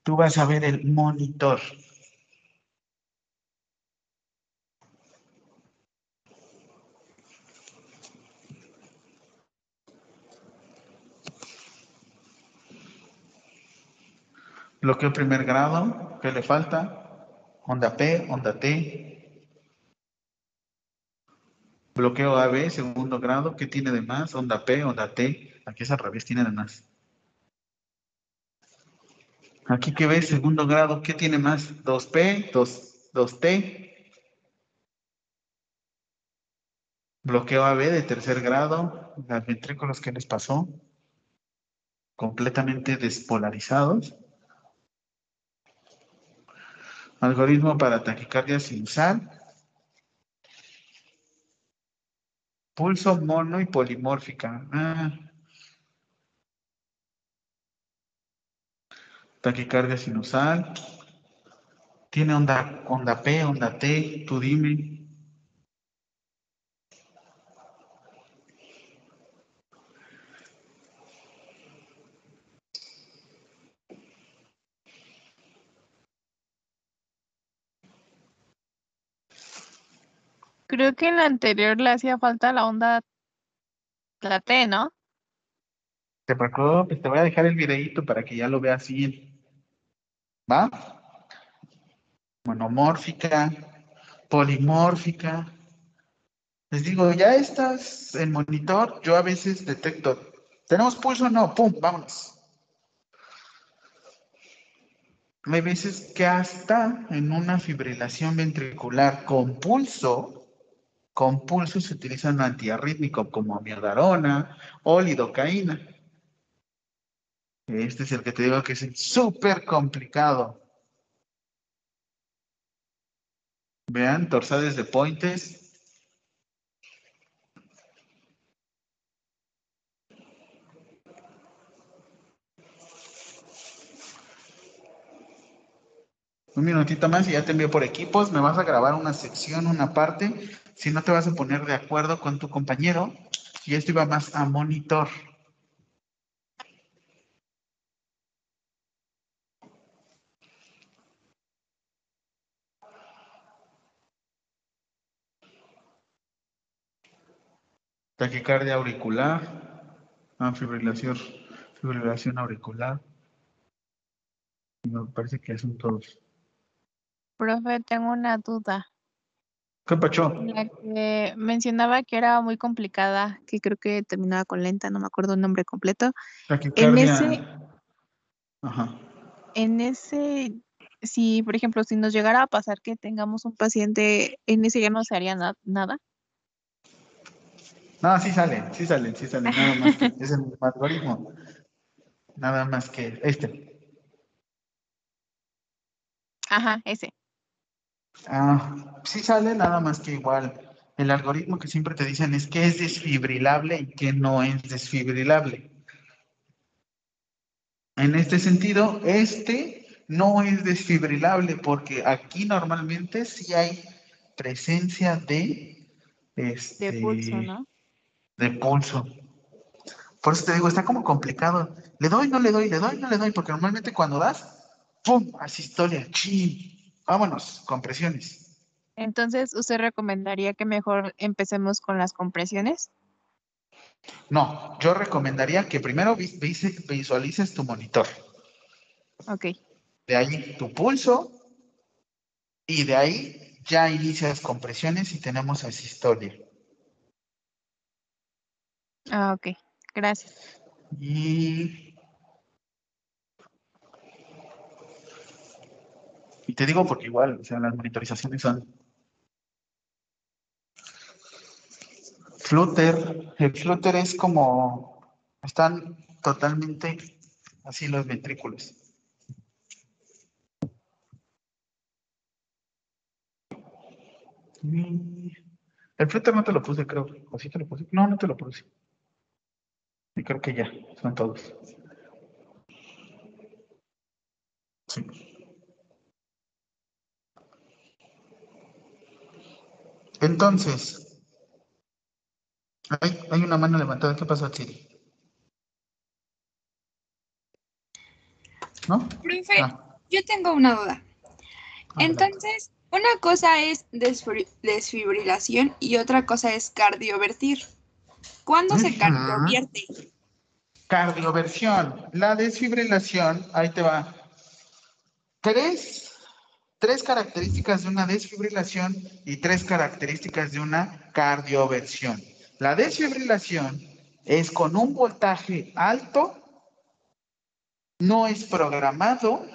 Tú vas a ver el monitor. Bloqueo primer grado, ¿qué le falta? Onda P, onda T. Bloqueo AB, segundo grado, ¿qué tiene de más? Onda P, onda T. Aquí es al revés, tiene de más. Aquí que ves, segundo grado, ¿qué tiene más? 2P, 2, 2T. Bloqueo AB de tercer grado, las ventrículos, ¿qué les pasó? Completamente despolarizados. Algoritmo para taquicardia sinusal. Pulso mono y polimórfica. Ah. Taquicardia sinusal. Tiene onda, onda P, onda T, tú dime. Creo que en la anterior le hacía falta la onda, la T, ¿no? Te preocupes, te voy a dejar el videito para que ya lo veas bien. ¿Va? Monomórfica, polimórfica. Les digo, ya estás en monitor, yo a veces detecto, ¿tenemos pulso? No, pum, vámonos. Hay veces que hasta en una fibrilación ventricular con pulso, con pulso se utiliza un antiarrítmico como amiodarona o lidocaína. Este es el que te digo que es súper complicado. Vean, torsades de puentes. Un minutito más y ya te envío por equipos. Me vas a grabar una sección, una parte si no te vas a poner de acuerdo con tu compañero. Y esto iba más a monitor. Taquicardia auricular, ah, fibrilación, fibrilación auricular. Me parece que son todos. Profe, tengo una duda. ¿Qué pacho? La que mencionaba que era muy complicada, que creo que terminaba con lenta, no me acuerdo el nombre completo. En ese, Ajá. en ese, si por ejemplo, si nos llegara a pasar que tengamos un paciente, en ese ya no se haría na- nada. No, sí salen, sí salen, sí salen. Nada más que es el mismo algoritmo. Nada más que este. Ajá, ese. Ah, sí sale, nada más que igual. El algoritmo que siempre te dicen es que es desfibrilable y que no es desfibrilable. En este sentido, este no es desfibrilable porque aquí normalmente sí hay presencia de, este, De pulso, ¿no? de pulso. Por eso te digo, está como complicado. Le doy, no le doy, le doy, no le doy, porque normalmente cuando das, ¡pum! Asistolia, chin. Vámonos, compresiones. Entonces, ¿usted recomendaría que mejor empecemos con las compresiones? No, yo recomendaría que primero vis- vis- visualices tu monitor. Ok, De ahí tu pulso y de ahí ya inicias compresiones y tenemos asistolia. ah, ok, gracias. Y, y te digo porque igual, o sea, las monitorizaciones son Flutter. El Flutter es como, están totalmente así los ventrículos. El Flutter no te lo puse, creo. ¿O sí te lo puse? No, no te lo puse. Y creo que ya, son todos. Sí. Entonces, hay, hay una mano levantada. ¿Qué pasó, Chiri? ¿No? Profe, Ah. yo tengo una duda. Entonces, una cosa es desfibrilación y otra cosa es cardiovertir. ¿Cuándo se cardiovierte? Cardioversión. La desfibrilación, ahí te va. Tres, tres características de una desfibrilación y tres características de una cardioversión. La desfibrilación es con un voltaje alto, no es programado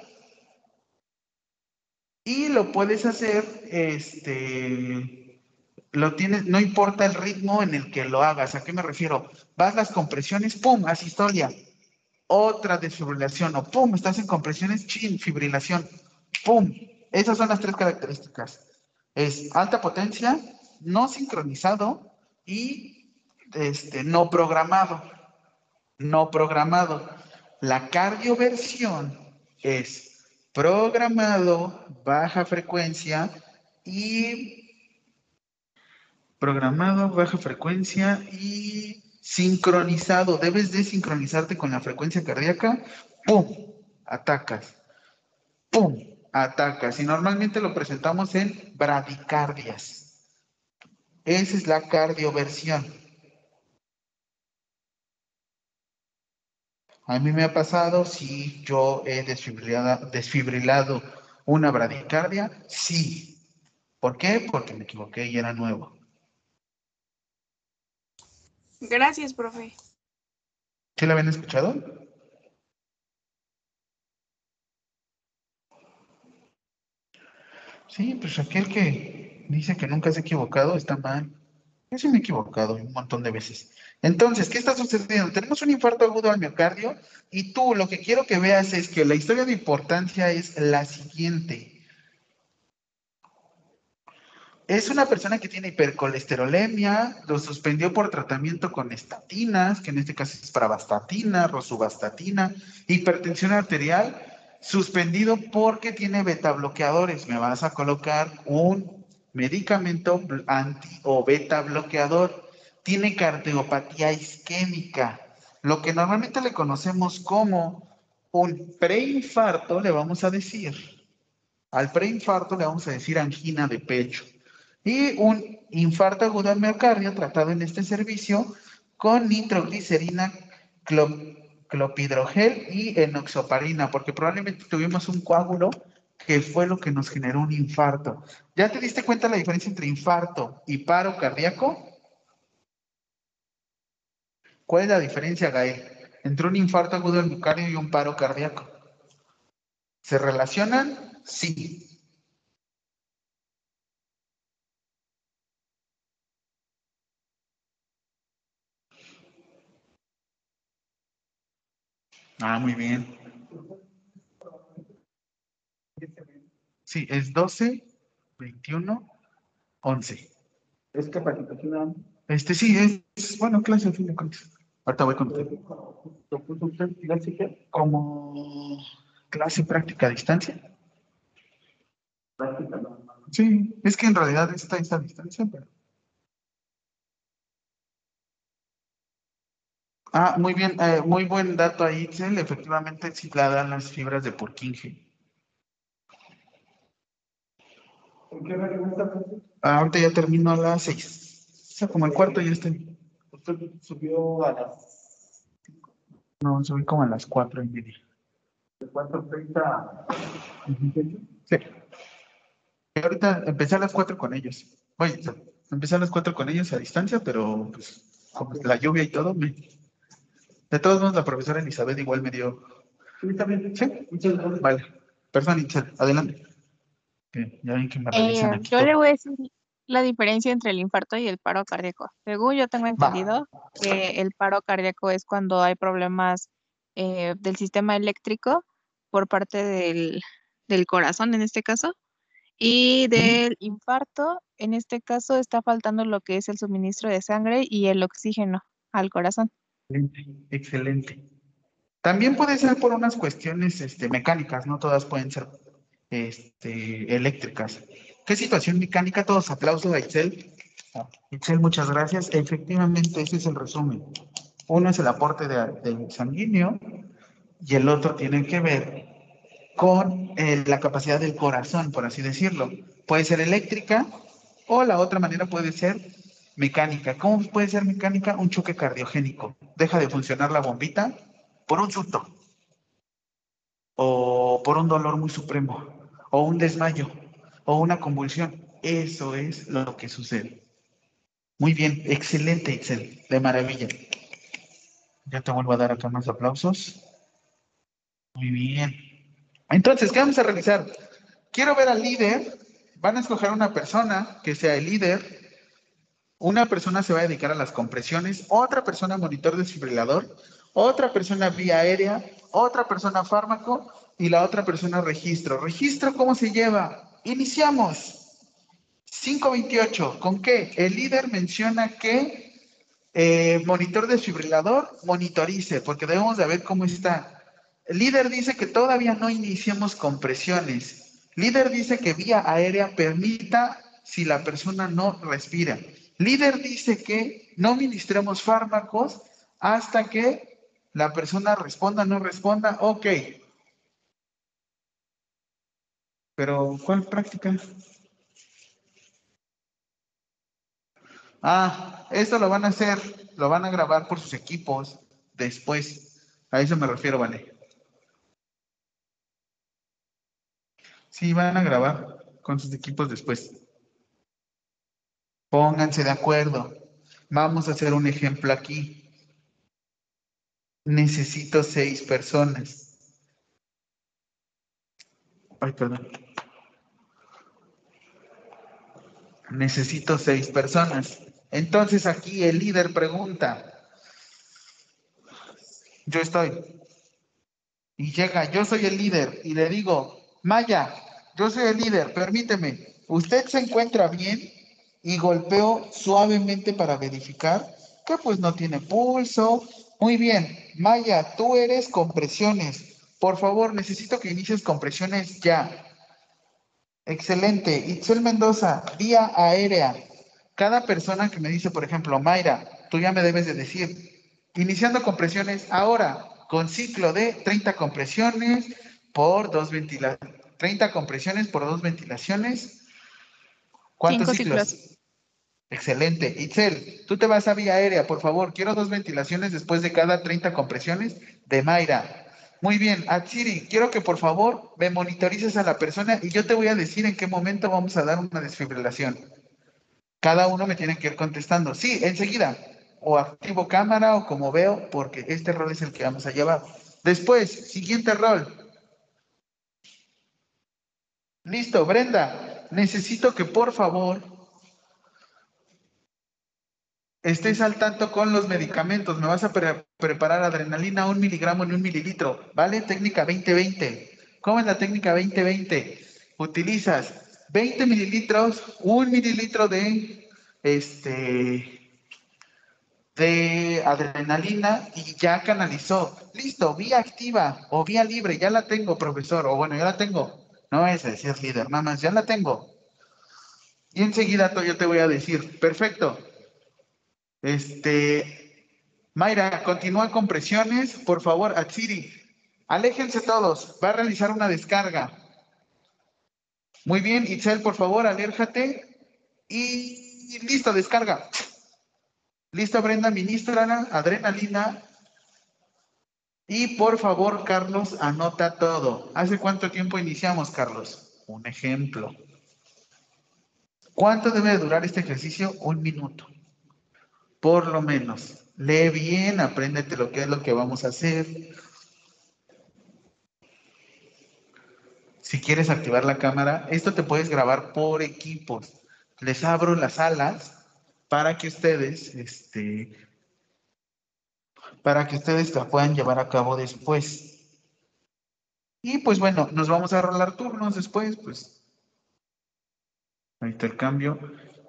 y lo puedes hacer, este, lo tienes, no importa el ritmo en el que lo hagas. ¿A qué me refiero? Vas las compresiones, pum, asistolia. Otra desfibrilación, o pum, estás en compresiones, chin, fibrilación, pum. Esas son las tres características. Es alta potencia, no sincronizado y este, no programado. No programado. La cardioversión es programado, baja frecuencia y programado, baja frecuencia y sincronizado. Debes de sincronizarte con la frecuencia cardíaca. ¡Pum! Atacas. ¡Pum! Atacas. Y normalmente lo presentamos en bradicardias. Esa es la cardioversión. A mí me ha pasado si yo he desfibrilado, desfibrilado una bradicardia. Sí. ¿Por qué? Porque me equivoqué y era nuevo. Gracias, profe. ¿Sí la habían escuchado? Sí, pues aquel que dice que nunca se ha equivocado está mal. Yo me he equivocado un montón de veces. Entonces, ¿qué está sucediendo? Tenemos un infarto agudo al miocardio y tú lo que quiero que veas es que la historia de importancia es la siguiente. Es una persona que tiene hipercolesterolemia, lo suspendió por tratamiento con estatinas, que en este caso es pravastatina, rosuvastatina, hipertensión arterial, suspendido porque tiene beta bloqueadores. Me vas a colocar un medicamento anti o beta bloqueador. Tiene cardiopatía isquémica, lo que normalmente le conocemos como un preinfarto, le vamos a decir. Al preinfarto le vamos a decir angina de pecho. Y un infarto agudo al miocardio tratado en este servicio con nitroglicerina, clopidogrel y enoxaparina, porque probablemente tuvimos un coágulo que fue lo que nos generó un infarto. ¿Ya te diste cuenta la diferencia entre infarto y paro cardíaco? ¿Cuál es la diferencia, Gael, entre un infarto agudo del miocardio y un paro cardíaco? ¿Se relacionan? Sí. Ah, muy bien. Sí, es 12, 21, 11. Es capacitación. Este sí, es, bueno, clase al fin de cuentas. Ahorita voy con usted. ¿Lo puso usted, clase? Como clase práctica a distancia. Práctica, no. Sí, es que en realidad está esta distancia, pero. Ah, muy bien, eh, muy buen dato ahí, Itzel. Efectivamente, sí la dan las fibras de Purkinje. ¿En qué está? Ah, ahorita ya termino a las seis. O sea, como el cuarto ya estoy. Usted subió a las No, subí como a las cuatro y media. 4.30. Sí. Y ahorita empecé a las cuatro con ellos. Oye, empecé a las cuatro con ellos a distancia, pero pues como la lluvia y todo, me... De todos modos, la profesora Elizabeth igual me dio... Sí, también. Sí, Muchas gracias. vale. Perdón, Itzel, adelante. Ya ven que me Eh, aquí. yo todo. le voy a decir la diferencia entre el infarto y el paro cardíaco. Según yo tengo entendido que el paro cardíaco es cuando hay problemas eh, del sistema eléctrico por parte del, del corazón en este caso. Y del infarto, en este caso, está faltando lo que es el suministro de sangre y el oxígeno al corazón. Excelente, excelente. También puede ser por unas cuestiones este, mecánicas, no todas pueden ser este, eléctricas. ¿Qué situación mecánica? Todos aplausos a Itzel. Itzel, muchas gracias. Efectivamente, ese es el resumen. Uno es el aporte de sanguíneo y el otro tiene que ver con eh, la capacidad del corazón, por así decirlo. Puede ser eléctrica o la otra manera puede ser mecánica. ¿Cómo puede ser mecánica? Un choque cardiogénico. Deja de funcionar la bombita por un susto o por un dolor muy supremo o un desmayo o una convulsión. Eso es lo que sucede. Muy bien, excelente, Excel, de maravilla. Ya te vuelvo a dar acá más aplausos. Muy bien. Entonces, ¿qué vamos a realizar? Quiero ver al líder. Van a escoger una persona que sea el líder. Una persona se va a dedicar a las compresiones, otra persona monitor desfibrilador, otra persona vía aérea, otra persona fármaco y la otra persona registro. ¿Registro cómo se lleva? Iniciamos. 528. ¿Con qué? El líder menciona que eh, monitor desfibrilador monitorice, porque debemos de ver cómo está. El líder dice que todavía no iniciemos compresiones. Líder dice que vía aérea permita si la persona no respira. Líder dice que no ministremos fármacos hasta que la persona responda, no responda. Ok. Pero, ¿cuál práctica? Ah, esto lo van a hacer, lo van a grabar por sus equipos después. A eso me refiero, vale. Sí, van a grabar con sus equipos después. Pónganse de acuerdo. Vamos a hacer un ejemplo aquí. Necesito seis personas. Ay, perdón. Necesito seis personas. Entonces aquí el líder pregunta. Yo estoy. Y llega, yo soy el líder. Y le digo, Maya, yo soy el líder, permíteme. ¿Usted se encuentra bien? Y golpeo suavemente para verificar que pues no tiene pulso. Muy bien, Maya, tú eres compresiones. Por favor, necesito que inicies compresiones ya. Excelente. Itzel Mendoza, vía aérea. Cada persona que me dice, por ejemplo, Mayra, tú ya me debes de decir, iniciando compresiones ahora, con ciclo de 30 compresiones por dos ventilaciones. 30 compresiones por dos ventilaciones. ¿Cuántos Cinco ciclos? ciclos. Excelente. Itzel, tú te vas a vía aérea, por favor. Quiero dos ventilaciones después de cada 30 compresiones de Mayra. Muy bien. Atsiri, quiero que por favor me monitorices a la persona y yo te voy a decir en qué momento vamos a dar una desfibrilación. Cada uno me tiene que ir contestando. Sí, enseguida. O activo cámara o como veo, porque este rol es el que vamos a llevar. Después, siguiente rol. Listo, Brenda. Necesito que por favor estés al tanto con los medicamentos. Me vas a pre- preparar adrenalina un miligramo en un mililitro, ¿vale? Técnica 2020. ¿Cómo es la técnica 2020? Utilizas 20 mililitros, un mililitro de, este, de adrenalina y ya canalizó. Listo, vía activa o vía libre, ya la tengo, profesor. O bueno, ya la tengo. No es decir líder, nada más, ya la tengo. Y enseguida yo te voy a decir, perfecto, este, Mayra, continúa con presiones. Por favor, Atsiri, aléjense todos. Va a realizar una descarga. Muy bien, Itzel, por favor, alérjate. Y listo, descarga. Listo, Brenda, ministra, adrenalina. Y por favor, Carlos, anota todo. ¿Hace cuánto tiempo iniciamos, Carlos? Un ejemplo. ¿Cuánto debe durar este ejercicio? Un minuto por lo menos. Lee bien, apréndete lo que es lo que vamos a hacer. Si quieres activar la cámara, esto te puedes grabar por equipos. Les abro las alas para que ustedes, este, para que ustedes la puedan llevar a cabo después. Y pues bueno, nos vamos a rolar turnos después, pues. Ahí está el cambio.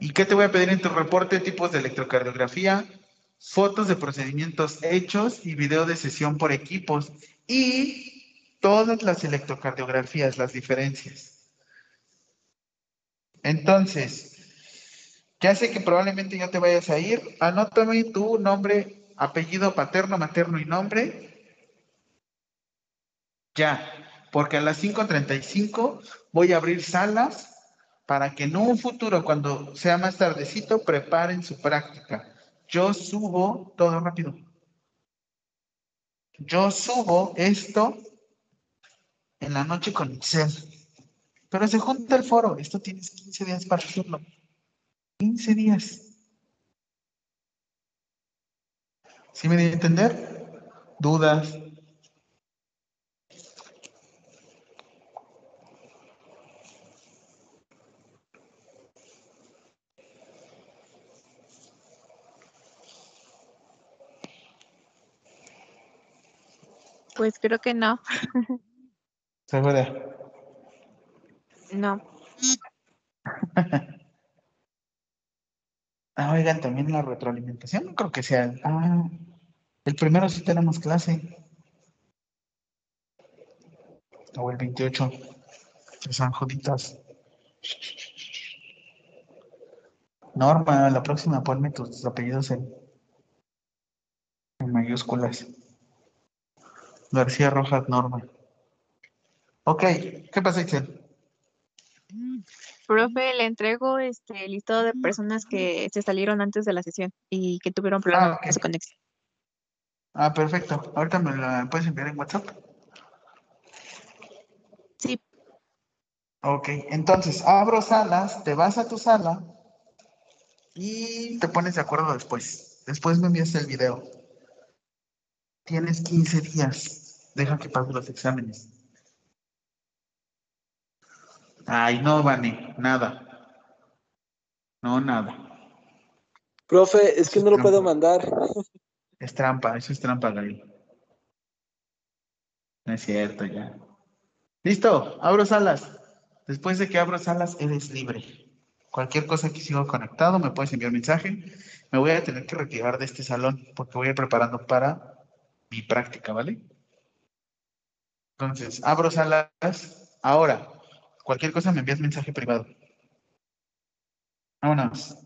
¿Y qué te voy a pedir en tu reporte? Tipos de electrocardiografía, fotos de procedimientos hechos y video de sesión por equipos. Y todas las electrocardiografías, las diferencias. Entonces, ya sé que probablemente ya te vayas a ir. Anótame tu nombre, apellido paterno, materno y nombre. Ya, porque a las 5.35 voy a abrir salas para que en un futuro, cuando sea más tardecito, preparen su práctica. Yo subo todo rápido. Yo subo esto en la noche con Excel. Pero se junta el foro. Esto tienes 15 días para hacerlo. 15 días. ¿Sí me di a entender? ¿Dudas? Pues creo que no. ¿Segura? No. Ah, oigan, también la retroalimentación, no creo que sea. el- Ah, el primero sí tenemos clase. O el 28. De San Juditas. Norma, la próxima ponme tus apellidos en, mayúsculas. García Rojas Norma. Ok, ¿qué pasa, Itzel? Profe, le entrego este listado de personas que se salieron antes de la sesión y que tuvieron problemas Ah, con su conexión. Ah, perfecto. Ahorita me la puedes enviar en WhatsApp. Sí. Ok, entonces abro salas, te vas a tu sala y te pones de acuerdo después. Después me envías el video. Tienes 15 días. Deja que pase los exámenes. Ay, no, Vane, nada. No, nada. Profe, es que no lo puedo mandar. Es trampa, eso es trampa, Gaby. No es cierto, ya. Listo, abro salas. Después de que abro salas, eres libre. Cualquier cosa que sigo conectado, me puedes enviar mensaje. Me voy a tener que retirar de este salón porque voy a ir preparando para mi práctica, ¿vale? Entonces, abro salas. Ahora, cualquier cosa me envías mensaje privado. Vámonos.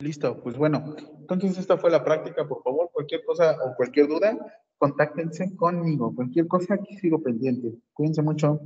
Listo, pues bueno, entonces esta fue la práctica, por favor, cualquier cosa o cualquier duda, contáctense conmigo, cualquier cosa aquí sigo pendiente. Cuídense mucho.